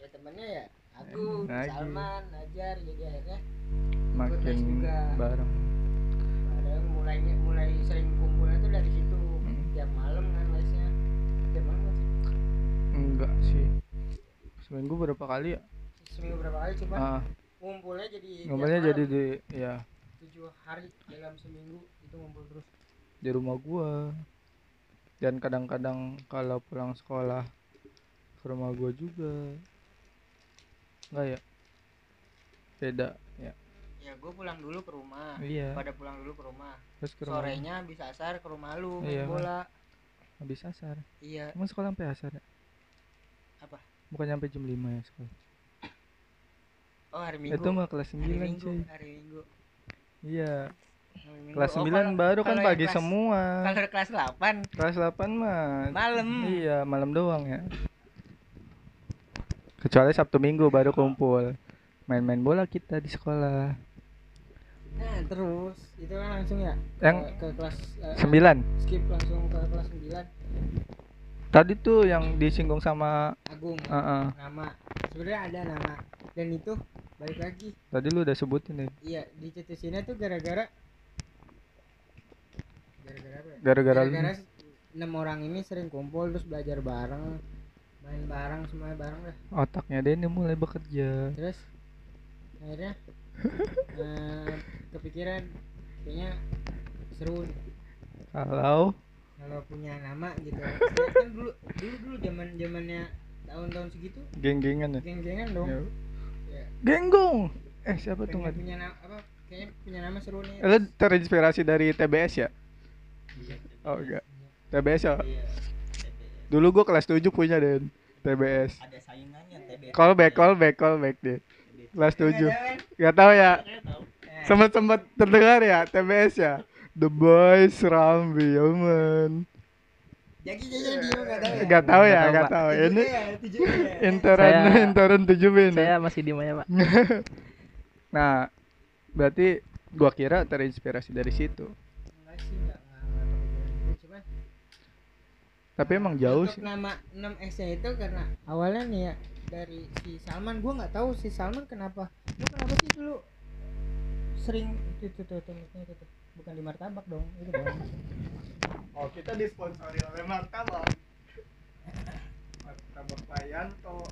ya temennya ya Agung, Lagi. Salman, Najar jadi akhirnya makin juga. bareng. ada mulainya mulai sering kumpulnya tuh dari situ. Hmm. tiap malam kan lesnya tiap malam enggak sih. Seminggu berapa kali ya? Seminggu berapa kali cuma ah. Ngumpulnya jadi malam. jadi di ya. Tujuh hari dalam seminggu itu ngumpul terus. Di rumah gua. Dan kadang-kadang kalau pulang sekolah ke rumah gua juga enggak ya beda ya. Ya gue pulang dulu ke rumah. Iya. Pada pulang dulu ke rumah. Terus ke rumah. Sorenya bisa asar ke rumah lu Iya, main bola. Habis asar. Iya. Emang sekolah sampai asar ya? Apa? bukan sampai jam 5 ya sekolah? Oh hari minggu. itu mah kelas hari 9 minggu cuy. hari minggu. Iya. Hari Minggu. kelas Oh, 9 kalau- baru kan pagi kelas- semua. kalau kelas 8 kelas 8 mah malam. Iya, malam doang ya. Kecuali Sabtu Minggu baru kumpul. main-main bola kita di sekolah. Nah terus itu kan langsung ya? Yang- ke, ke kelas eh, sembilan. skip langsung ke kelas 9 tadi tuh yang disinggung sama Agung uh, uh, nama. Sebenarnya ada nama. Dan itu balik lagi. Tadi lu udah sebutin nih iya dicetusinnya tuh gara-gara gara-gara apa ya? gara-gara enam orang ini sering kumpul terus belajar bareng main bareng semuanya bareng lah otaknya dia ini mulai bekerja. Terus akhirnya eh, kepikiran kayaknya seru nih. Kalau? Kalau punya nama gitu. Saya kan dulu dulu dulu zaman zamannya tahun-tahun segitu geng-gengan ya? geng-gengan dong. Ya. Ya, genggong! Eh siapa tuh? Pengen nggak punya nama apa kayaknya punya nama seru nih. Lu terinspirasi dari TBS ya? Oh enggak. TBS ya? Iya. Dulu gua kelas 7 punya den. TBS Ada saingannya TBS. call back call back call back deh kelas 7 nggak tahu ya. Kayak tahu. sempat sempat terdengar ya TBS ya? The Boys Rambi ya man. Jadi jadi dia tahu ya? Nggak tahu ya Nggak tahu, ini ya, tujuh ya. intern Saya- intern 7 bin saya masih diem aja pak. Nah berarti gua kira terinspirasi dari situ. Enggak sih, enggak, enggak, enggak kepikiran gitu. Cuman, tapi emang jauh untuk sih. nama 6 x nya itu karena awalnya nih ya dari si Salman. Gua nggak tahu si Salman kenapa. Lu kenapa sih dulu sering itu tuh tuh tuh, tuh, tuh, bukan di martabak dong itu dong oh kita disponsori oleh martabak. Martabak Payanto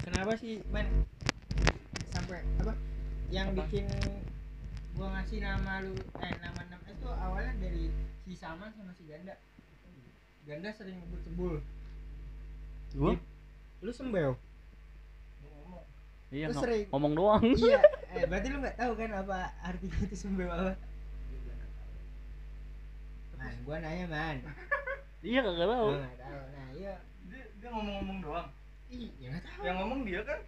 kenapa sih man? Sampai apa? Yang bikin gua ngasih nama lu eh nama 6 x itu awalnya dari si Salman sama si Ganda. Ganda sering ngebut sebul Gua? lu sembel. Iya, Lu sering. ngomong doang. iya. Eh berarti lu nggak tahu kan apa artinya itu sembel apa? Man gua nanya man. Iya kagak tahu. gua nggak tahu. Nah iya. Dia, dia ngomong-ngomong doang. Ih ya nggak tahu. Yang ngomong dia kan.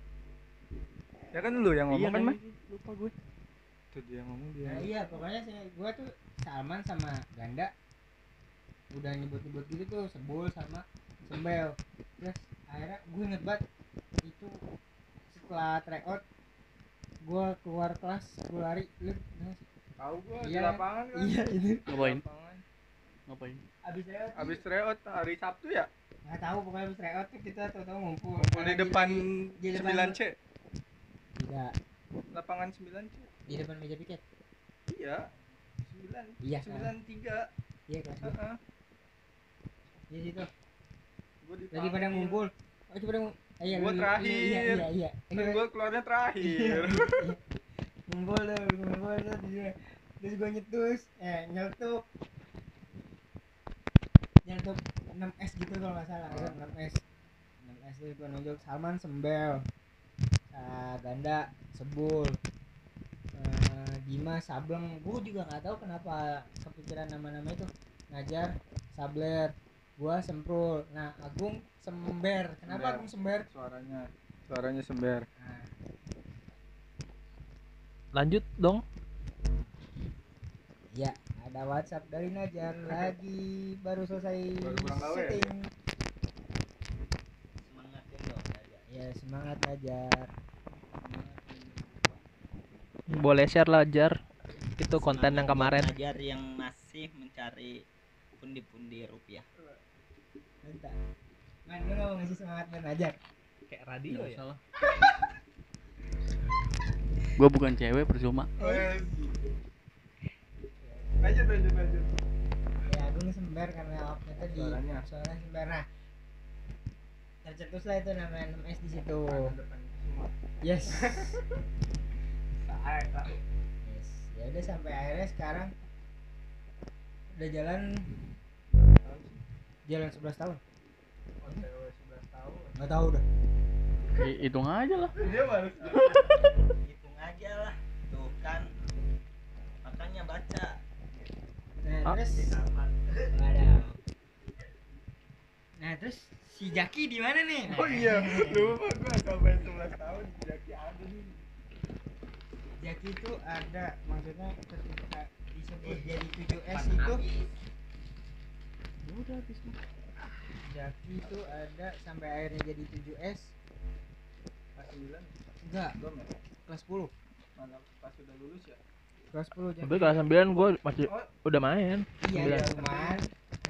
Ya kan lu yang ngomong Iya kan kan? mah Lupa gue. Tuh dia ngomong dia. Nah iya pokoknya saya gua tuh Salman sama Ganda udah nyebut-nyebut gitu tuh sebul sama sembel. Terus akhirnya gue inget banget itu setelah tryout gue keluar kelas gue lari lu tahu gua Iya. di lapangan kan? Iya itu. Ngapain? lapangan. Ngapain? abis tryout. Abis tryout hari Sabtu ya? Nggak tahu pokoknya abis tryout tuh kita tahu-tahu ngumpul. Ngumpul di depan depan- 9C tidak. Lapangan 9C di depan meja piket? Iya. 9 iya 93 iya kelas dua. Heeh. iya situ. Gua lagi pada ngumpul. Oh itu pada ngumpul eh, iya, Gua terakhir. iya iya iya Iya. gua keluarnya Iya, terakhir. iya. ngumpul tuh ngumpul tuh terus gue nyetus. Eh nyeletuk. Nyeletuk 6 S gitu kalau nggak salah. Kan 6 S. 6 S itu gue nunjuk Salman Sembel. Ah, Ganda Sebul Dimas Sableng gue juga nggak tahu kenapa kepikiran nama-nama itu ngajar Sabler gua Semprul nah Agung Sember kenapa Sember. Agung Sember Suaranya suaranya sember. nah, lanjut dong Ya, ada WhatsApp dari Najar lagi baru selesai Baru pulang gawe ya? setting. Semangatin dong. Ya, semangat Najar. Boleh share lah jar itu konten yang kemarin Ajar yang masih mencari pundi-pundi rupiah. Minta. Man, lu gak mau ngasih semangat buat Najar? kayak radio Nggak salah. Gue bukan cewek percuma. Lanjut lanjut lanjut. Ya, Agung sembar karena waktu itu di Suaranya. suara sembar. Nah, tercetus lah itu namanya 6S di situ. Yes. yes. Ya udah sampai akhirnya sekarang udah jalan jalan 11 tahun. Nggak tahu udah. Hi- Hitung aja lah. Dia baru Hitung aja lah. Tuh kan. Makanya baca. Nah, Ah. terus ada. Nah, terus si Jaki di mana nih? Oh iya, lupa gua sampai 11 tahun Jaki ada nih. Jaki itu ada maksudnya ketika disebut jadi 7S itu udah habis. Jaki itu ada sampai akhirnya jadi 7S pas 9 enggak belum ya kelas 10 mana pas udah lulus ya? Kelas 10 Tapi kelas 9 gue masih Oh. udah main. iya cuman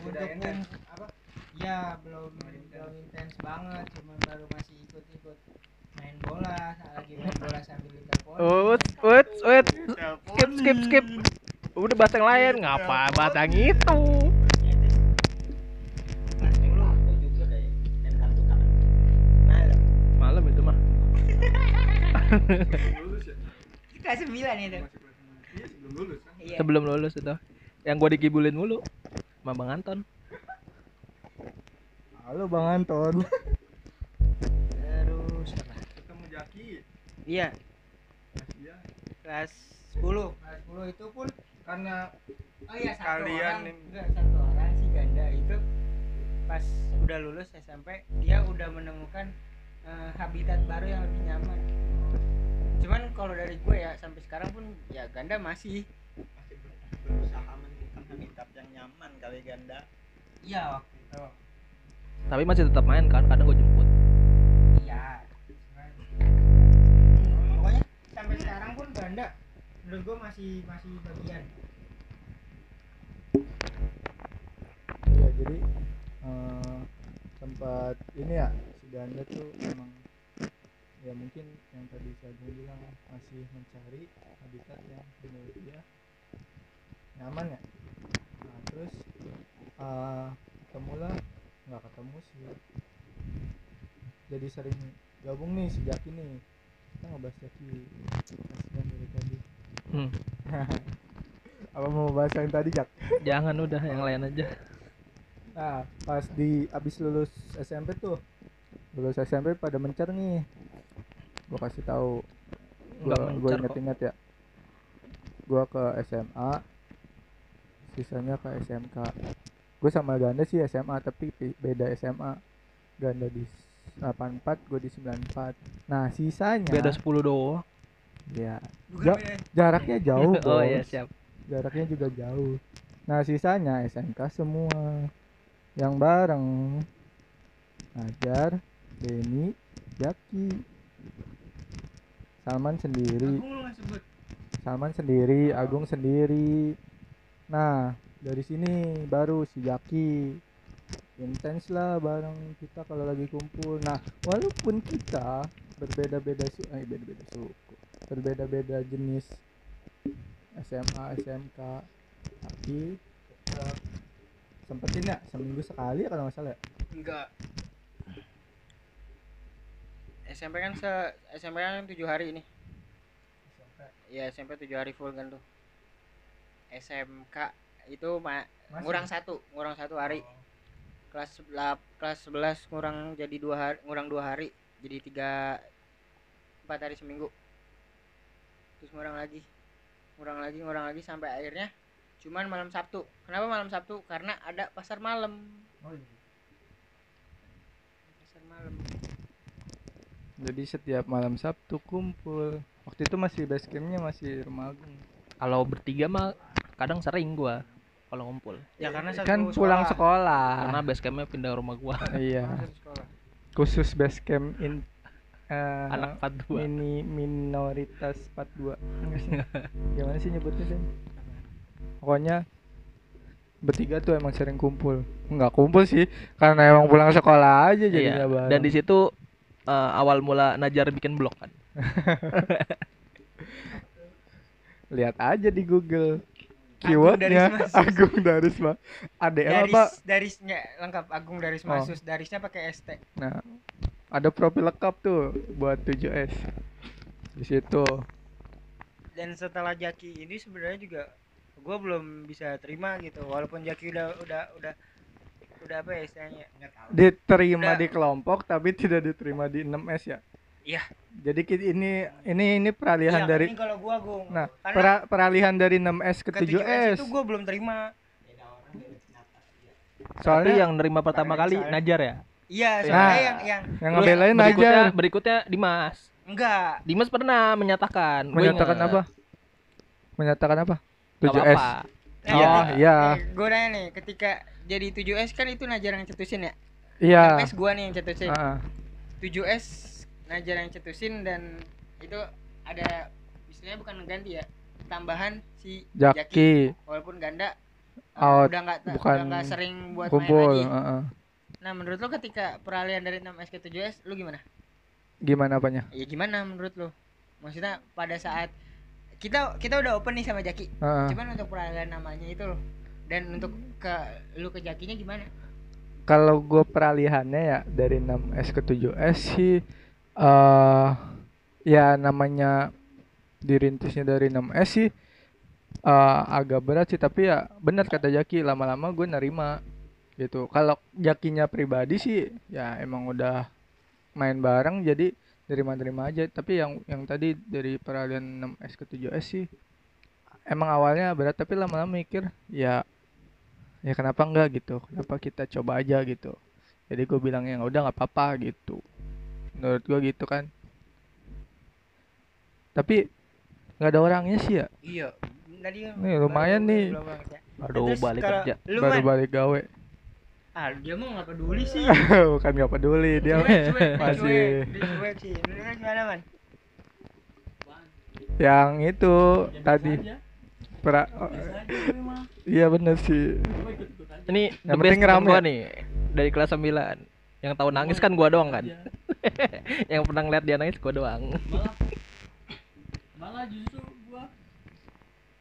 Udah kum- apa? Ya belum belum intens banget cuman baru masih ikut-ikut main bola lagi main bola sambil telepon Wait, wait, wait. Skip, skip, skip. Udah bahas yang lain, ngapa bahas yang itu? kelas 10 aku juga deh dan kartu kapan malam itu mah. kelas 9 itu 9 iya sebelum lulus Sebelum lulus itu. Yang gua dikibulin mulu sama Bang Anton. halo bang Anton iya. Asia kelas 10 kelas 10 itu pun karena oh iya satu Kalian orang. enggak satu orang si ganda itu pas udah lulus SMP dia udah menemukan eh, habitat baru yang lebih nyaman. Cuman kalau dari gue ya sampai sekarang pun ya ganda masih. Masih ber- berusaha menemukan habitat yang nyaman kali ganda. Iya waktu itu. Tapi masih tetap main kan, kadang gua jemput. Sampai sekarang pun ganda menurut gue masih masih bagian. Iya jadi eh, tempat ini ya si Ganda tuh emang ya mungkin yang tadi saya bilang masih mencari habitat yang menurut dia nyaman ya. Nah terus eh ketemulah nggak ketemu sih. Jadi sering gabung nih sejak ini kita ngebahas Jaki kasihan dari tadi Hmm. apa mau bahas yang tadi Jak? Jangan udah yang lain aja. Nah, pas di abis lulus SMP tuh, lulus SMP pada mencar nih. Gua kasih tahu. Kok. inget-inget ya. Gua ke SMA, sisanya ke SMK. Gue sama Ganda sih SMA tapi pi- beda SMA. Ganda di 84, gue di 94. Nah, sisanya Beda 10 doang. ya Ja- jaraknya jauh, oh iya, Bos siap. jaraknya juga jauh. Nah sisanya SMK semua. Yang bareng. Najar Denny Jaki. Salman sendiri. Salman sendiri Agung sendiri. Nah dari sini baru si Jaki intens lah bareng kita kalau lagi kumpul. Nah walaupun kita berbeda-beda su eh beda-beda suku berbeda-beda jenis SMA SMK tapi sempetin ya seminggu sekali ya kalau nggak salah ya? enggak. SMP kan se SMP kan tujuh hari ini. Iya SMP tujuh hari full kan tuh. SMK itu ma Masih? ngurang satu ngurang satu hari kelas lap, kelas 11 ngurang jadi dua hari ngurang dua hari jadi tiga empat hari seminggu. Terus ngurang lagi ngurang lagi ngurang lagi sampai akhirnya cuman malam Sabtu. Kenapa malam Sabtu? Karena ada pasar malam. Oh, iya. pasar malam. Jadi setiap malam Sabtu kumpul. Waktu itu masih base campnya masih rumah Agung. Kalau bertiga mah kadang sering gua kalau ngumpul. ya karena satu kan pulang sekolah Karena base campnya pindah rumah gua. iya sekolah khusus base camp in eh, Anak 42. mini minoritas 42 gimana sih nyebutnya Den? pokoknya bertiga tuh emang sering kumpul nggak kumpul sih karena emang pulang sekolah aja jadi Iya. Dan di situ eh, awal mula Najar bikin blog kan. lihat aja di Google keywordnya. Agung Darisma ADM Daris apa? Darisnya lengkap. Agung Daris Oh. Masus darisnya pakai ST nah ada profil lengkap tuh buat 7S di situ. Dan setelah Jaki ini sebenarnya juga gue belum bisa terima gitu. Walaupun Jaki udah udah udah udah apa ya istilahnya? Diterima Udah. di kelompok tapi tidak diterima di 6S ya Iya. jadi ini ini ini peralihan Iya, dari ini kalau gua Gung Nah, pera- peralihan dari 6S ke ke 7S 7S. itu gue belum terima Tapi Soalnya yang nerima pertama kali misalnya- Najar ya. iya Nah, soalnya yang yang yang Terus ngebelain berikutnya, aja. berikutnya Dimas. enggak Dimas pernah menyatakan. Gua Menyatakan apa? Menyatakan apa? Nggak 7S. apa-apa. Oh, iya. gue nanya nih ketika jadi 7S kan itu Najar yang cetusin ya Iya. 6S gua nih yang cetusin Heeh. 7S Najar yang cetusin dan itu ada istilahnya bukan ganti ya tambahan si Jaki, Jaki. Walaupun ganda uh, Out, udah nggak bukan udah nggak sering buat main kumpul lagi. heeh. nah menurut lo ketika peralihan dari 6S ke 7S lu gimana? Gimana apanya? Ya gimana menurut lo? Maksudnya pada saat kita kita udah open nih sama Jaki. Heeh. cuman untuk peralihan namanya itu loh. Dan untuk ke lu ke Jakinya gimana? Kalau gue peralihannya ya dari 6S ke 7S sih eh ya namanya dirintisnya dari 6S sih eh, agak berat sih tapi ya benar kata Jaki lama-lama gue nerima gitu. Kalau Jakinya pribadi sih ya emang udah main bareng jadi terima-terima aja. Tapi yang yang tadi dari peralihan 6S ke 7S sih emang awalnya berat tapi lama-lama mikir ya ya kenapa enggak gitu kenapa kita coba aja gitu. Jadi gue bilang ya udah nggak apa-apa gitu menurut gue gitu kan tapi nggak ada orangnya sih ya iya tadi kan Nih, lumayan nih. ya. Terus balik kalau kerja. baru Man, balik gawe ah dia mah nggak peduli sih bukan nggak peduli dia Cuek, cuek, dia masih cuek, sih gimana man yang itu Ya, tadi pra mah. iya bener sih. Ini Yang penting rame. gua nih dari kelas 9. Yang tahu nangis kan gua doang kan. Yang pernah ngeliat dia nangis gua doang. malah malah justru gua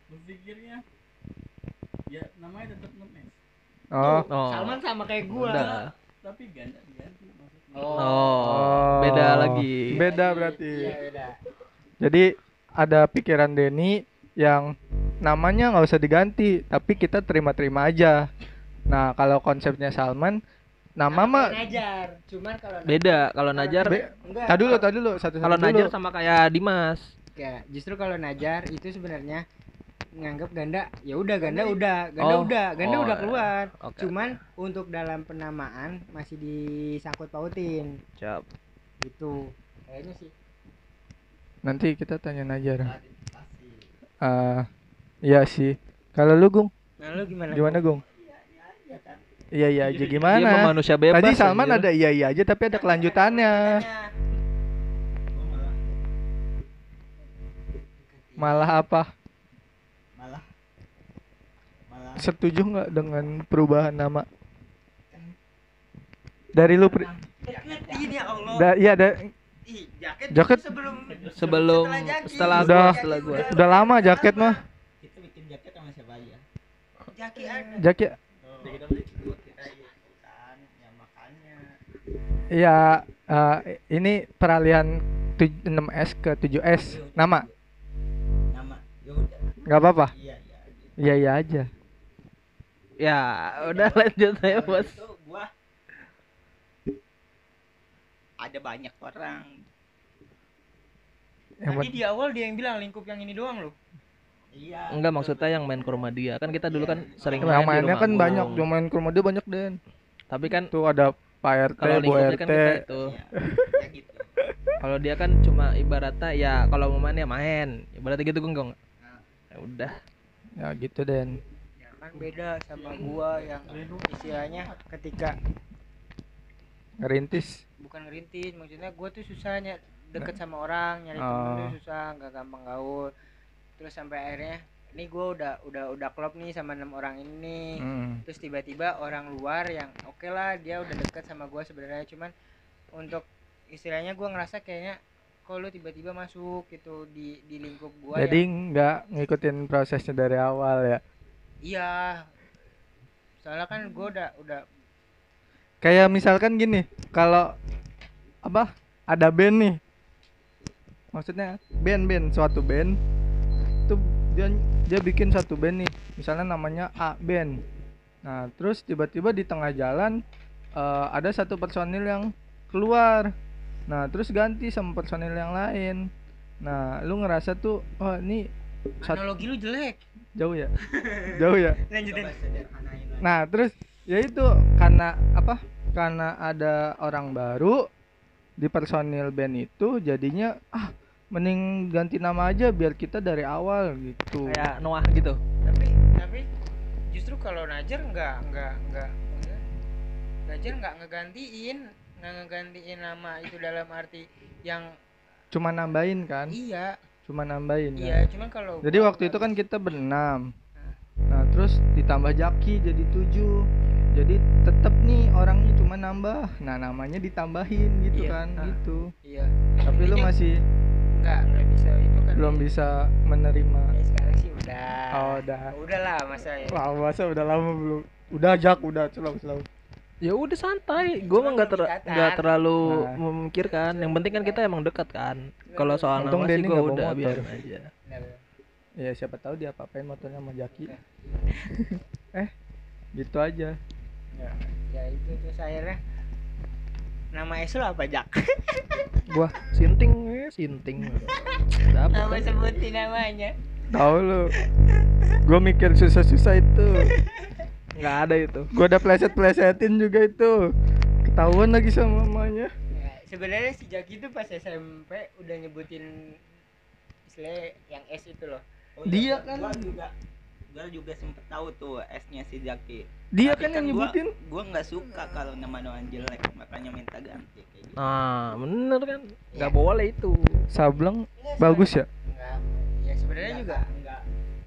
berpikirnya ya namanya tetap ngemes oh Oh. Salman sama kayak gua Udah. tapi ganda diganti maksudnya Oh. Oh, beda lagi. beda berarti iya beda jadi ada pikiran Denny yang namanya nggak usah diganti tapi kita terima-terima aja nah kalau konsepnya Salman nama mah kayak Najar cuman kalau Beda kalau Najar tadi dulu tadi dulu satu kalau Najar sama kayak Dimas. Ya, justru kalau Najar itu sebenarnya nganggap ganda ya udah ganda udah ganda Oh. udah ganda Oh, udah ya. keluar Oke. cuman untuk dalam penamaan masih disangkut pautin Cap. gitu kayaknya sih nanti kita tanya Najar ah iya sih kalau lu Gung nah lu gimana gimana Gung iya iya aja Dia mah gimana manusia bebas. tadi Salman anjir. ada iya iya aja tapi ada kelanjutannya. Tanya. malah apa? Malah. Malah. Setuju nggak dengan perubahan nama? Dari lu pri- ini ya Allah. Da, iya da, Ih, jaket, Jaket. sebelum sebelum setelah Jaki. setelah Udah. gua setelah gua. udah. Lama jaket mah. Kita bikin jaket sama siapa aja? Jaki ada jaket kita beli kita ikutan ya makanya ya eh, ini peralihan tuj- 6S ke 7S nama? Nama ya udah nggak apa-apa? Iya iya iya iya aja. Ya, udah lanjut aja, Bos. itu gua ada banyak orang. Yang tadi di awal dia yang bilang lingkup yang ini doang loh. Iya Enggak maksudnya yang main ke rumah dia. Kan kita dulu kan sering yang main di mainnya kan banyak yang main ke rumah dia banyak den. Tapi kan tuh ada Pak RT kalau Bu lingkupnya RT kan kita itu. Ya gitu Kalau dia kan cuma ibaratnya ya kalau mau main ya main. Ibaratnya gitu gonggong. Ya udah. ya gitu den ya kan beda sama gua yang istilahnya ketika ngerintis bukan ngerintis maksudnya gua tuh susahnya deket sama orang nyari temen Oh. tuh susah nggak gampang gaul terus sampai akhirnya ini gua udah udah udah klop nih sama enam orang ini nih. Hmm. terus tiba-tiba orang luar yang oke lah dia udah deket sama gua sebenarnya. Cuman untuk istilahnya gua ngerasa kayaknya kok lu tiba-tiba masuk gitu di di lingkup gua jadi nggak ngikutin prosesnya dari awal ya? Iya. Soalnya kan gua udah udah kayak misalkan gini kalau apa ada band nih. Maksudnya band band suatu band dia dia bikin satu band nih misalnya namanya A band. Nah terus tiba-tiba di tengah jalan eh, ada satu personil yang keluar. Nah terus ganti sama personil yang lain. Nah lu ngerasa tuh oh ini analogi lu jelek. Jauh ya? Jauh ya? Lanjutin. Nah, terus ya itu karena apa? Karena ada orang baru di personil band itu jadinya ah mending ganti nama aja biar kita dari awal gitu. Kayak Noah gitu. tapi tapi justru kalau Najar nggak nggak nggak Najar nggak ngegantiin nggak ngegantiin nama itu dalam arti yang cuma nambahin kan? Iya. Cuma nambahin kan? iya cuman kalau jadi waktu itu kan kita berenam. Nah terus ditambah Jaki jadi tujuh. Jadi tetap nih orangnya cuma nambah. Nah namanya ditambahin gitu Iya, kan ah. gitu. Iya. Tapi lu masih nggak nggak bisa itu kan. Belum bisa menerima. Ya sekarang sih udah. Oh udah. Udah lah masa ya. Wah, masa udah lama belum? Udah Jak udah selalu selalu. Ya udah santai, gue mah nggak ter nggak terlalu Nah. memikirkan. Yang penting kan kita emang dekat kan. Kalau soal Untung nama sih gue udah motor. biarin aja. Ya siapa tahu dia apa-apain motornya sama Jaki. Eh gitu aja. Ya itu terus akhirnya nama es lu apa Jak? Gua sinting, eh, sinting. Dapet nama kan? sebutin namanya. Tahu lu. Gue mikir susah-susah itu. Nggak ada itu. gue udah pleset-plesetin juga itu. Ketahuan lagi sama mamanya. Ya, sebenarnya si Jaki itu pas SMP udah nyebutin istilah yang S itu loh. Oh, Dia gua- kan- gua juga gua juga sempet tahu tuh S-nya si Jaki. dia Tapi kan yang gua- nyebutin Gua nggak suka kalau nama-nama jelek, makanya minta ganti kayak gitu. Nah, bener kan? Nggak Ya. boleh itu. Sableng bagus ya enggak ya sebenarnya juga enggak.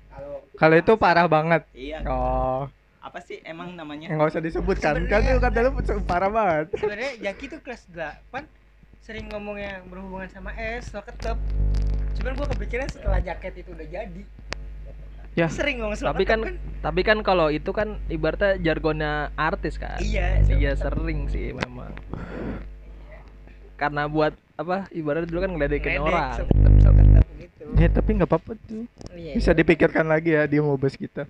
Kalau kalau itu parah banget iya, oh apa sih emang namanya? nggak usah disebut kan kan Sebenarnya- lu kata lu parah banget sebenarnya Jaki tuh kelas 8 sering ngomong yang berhubungan sama S lo ketep cuman gua kepikiran setelah jaket itu udah jadi Ya. sering ngomong slow Tapi ketep kan tapi kan kalau itu kan ibaratnya jargonnya artis kan. iya Iya sering sih memang. Karena buat apa? Ibaratnya dulu kan ngeledekin Ngeledek, orang. gitu ya tapi nggak apa-apa tuh Iya, bisa iya. dipikirkan lagi ya dia mau bahas kita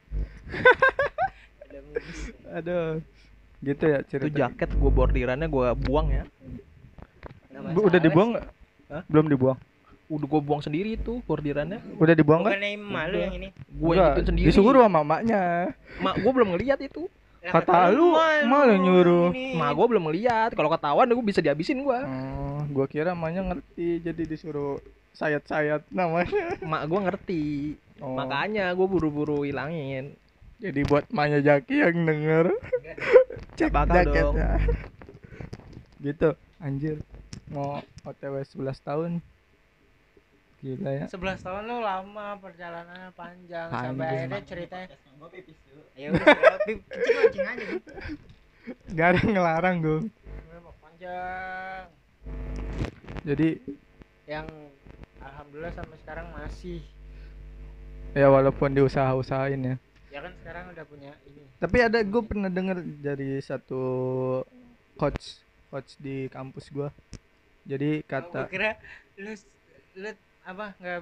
aduh gitu ya Itu cerita jaket gue bordirannya gue buang ya. Bu, udah dibuang nggak? Hah? belum dibuang Udah gue buang sendiri itu bordirannya. udah dibuang kan bukannya malu yang ini Gue Enggak, ikutin sendiri. disuruh sama mamanya Mak gue belum ngeliat itu. Kata lu, malu nyuruh. Mak gue belum ngeliat. Kalau ketahuan gue bisa dihabisin gue. Oh, gua kira mamanya ngerti jadi disuruh sayat-sayat namanya. Mak gue ngerti. Oh, Makanya gue buru-buru hilangin. jadi buat mamanya Jaki yang denger cek jaketnya. Gitu, anjir. Mau OTW 11 tahun. Gila ya. 11 tahun lu lama perjalanannya panjang sampai Panjang. akhirnya ceritanya Gua pipis dulu. ya udah pip kencing aja. Gak ada yang ngelarang dong. Memang panjang Jadi yang alhamdulillah sampai sekarang masih ya walaupun diusaha-usahain ya. ya kan sekarang udah punya ini Tapi ada gue pernah denger dari satu coach coach di kampus gua. Jadi Gua kata kira lu lu apa nggak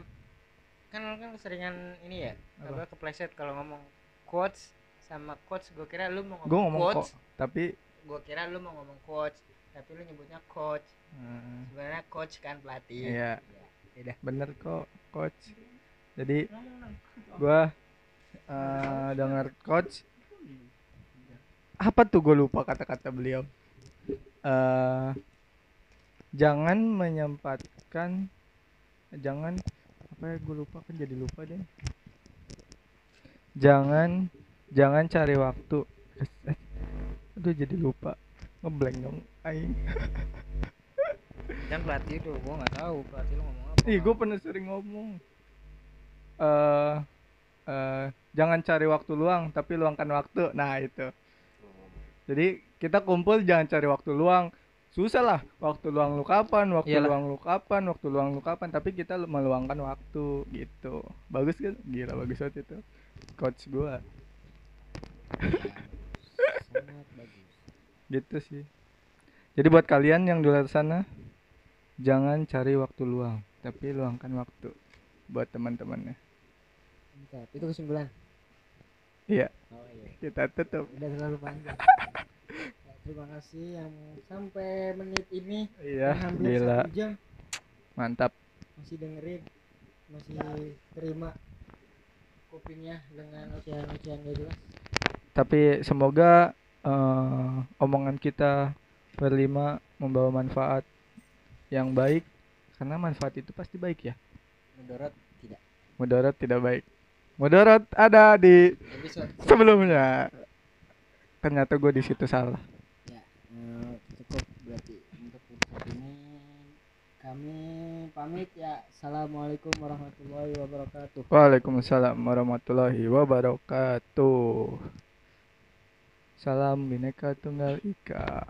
kan lu kan seringan ini ya apa, kepleset kalau ngomong quotes sama coach gue kira lu mau ngomong, gue ngomong quotes tapi gue kira lu mau ngomong coach tapi lu nyebutnya coach hmm, sebenarnya coach kan pelatih Iya. Yaudah. bener kok coach. Jadi gua eh dengar coach apa tuh gue lupa kata-kata beliau. eh jangan menyempatkan jangan apa ya gue lupa kan jadi lupa deh. Jangan jangan cari waktu. Eh, Aduh jadi lupa. Ngeblank dong. Aing. kan pelatih tuh gue nggak tahu pelatih lu ngomong apa Ih, gue pernah sering ngomong. Eh, eh, jangan cari waktu luang, tapi luangkan waktu. Nah itu. Jadi kita kumpul jangan cari waktu luang. Susah lah, waktu luang lu kapan, waktu Iyalah. luang lu kapan, waktu luang lu kapan. Tapi kita lu- meluangkan waktu gitu. Bagus kan? Gila bagus banget itu. Coach gua sangat bagus gitu sih. Jadi buat kalian yang di luar sana, jangan cari waktu luang, tapi luangkan waktu buat teman-temannya. Itu kesimpulan Iya, oh iya kita tutup. udah terlalu panjang terima kasih yang sampai menit ini Iya, hampir gila. satu jam Mantap. masih dengerin masih terima kupingnya dengan ocehan-ocehan gak jelas Tapi semoga eh, omongan kita berlima membawa manfaat yang baik karena manfaat itu pasti baik ya. mendarat tidak Mudarat tidak baik. Mudarat ada di episode sebelumnya. Ternyata gue di situ salah. Eh, cukup berarti untuk episode ini. Kami pamit ya. Assalamualaikum warahmatullahi wabarakatuh. Waalaikumsalam warahmatullahi wabarakatuh. Salam bineka tunggal ika.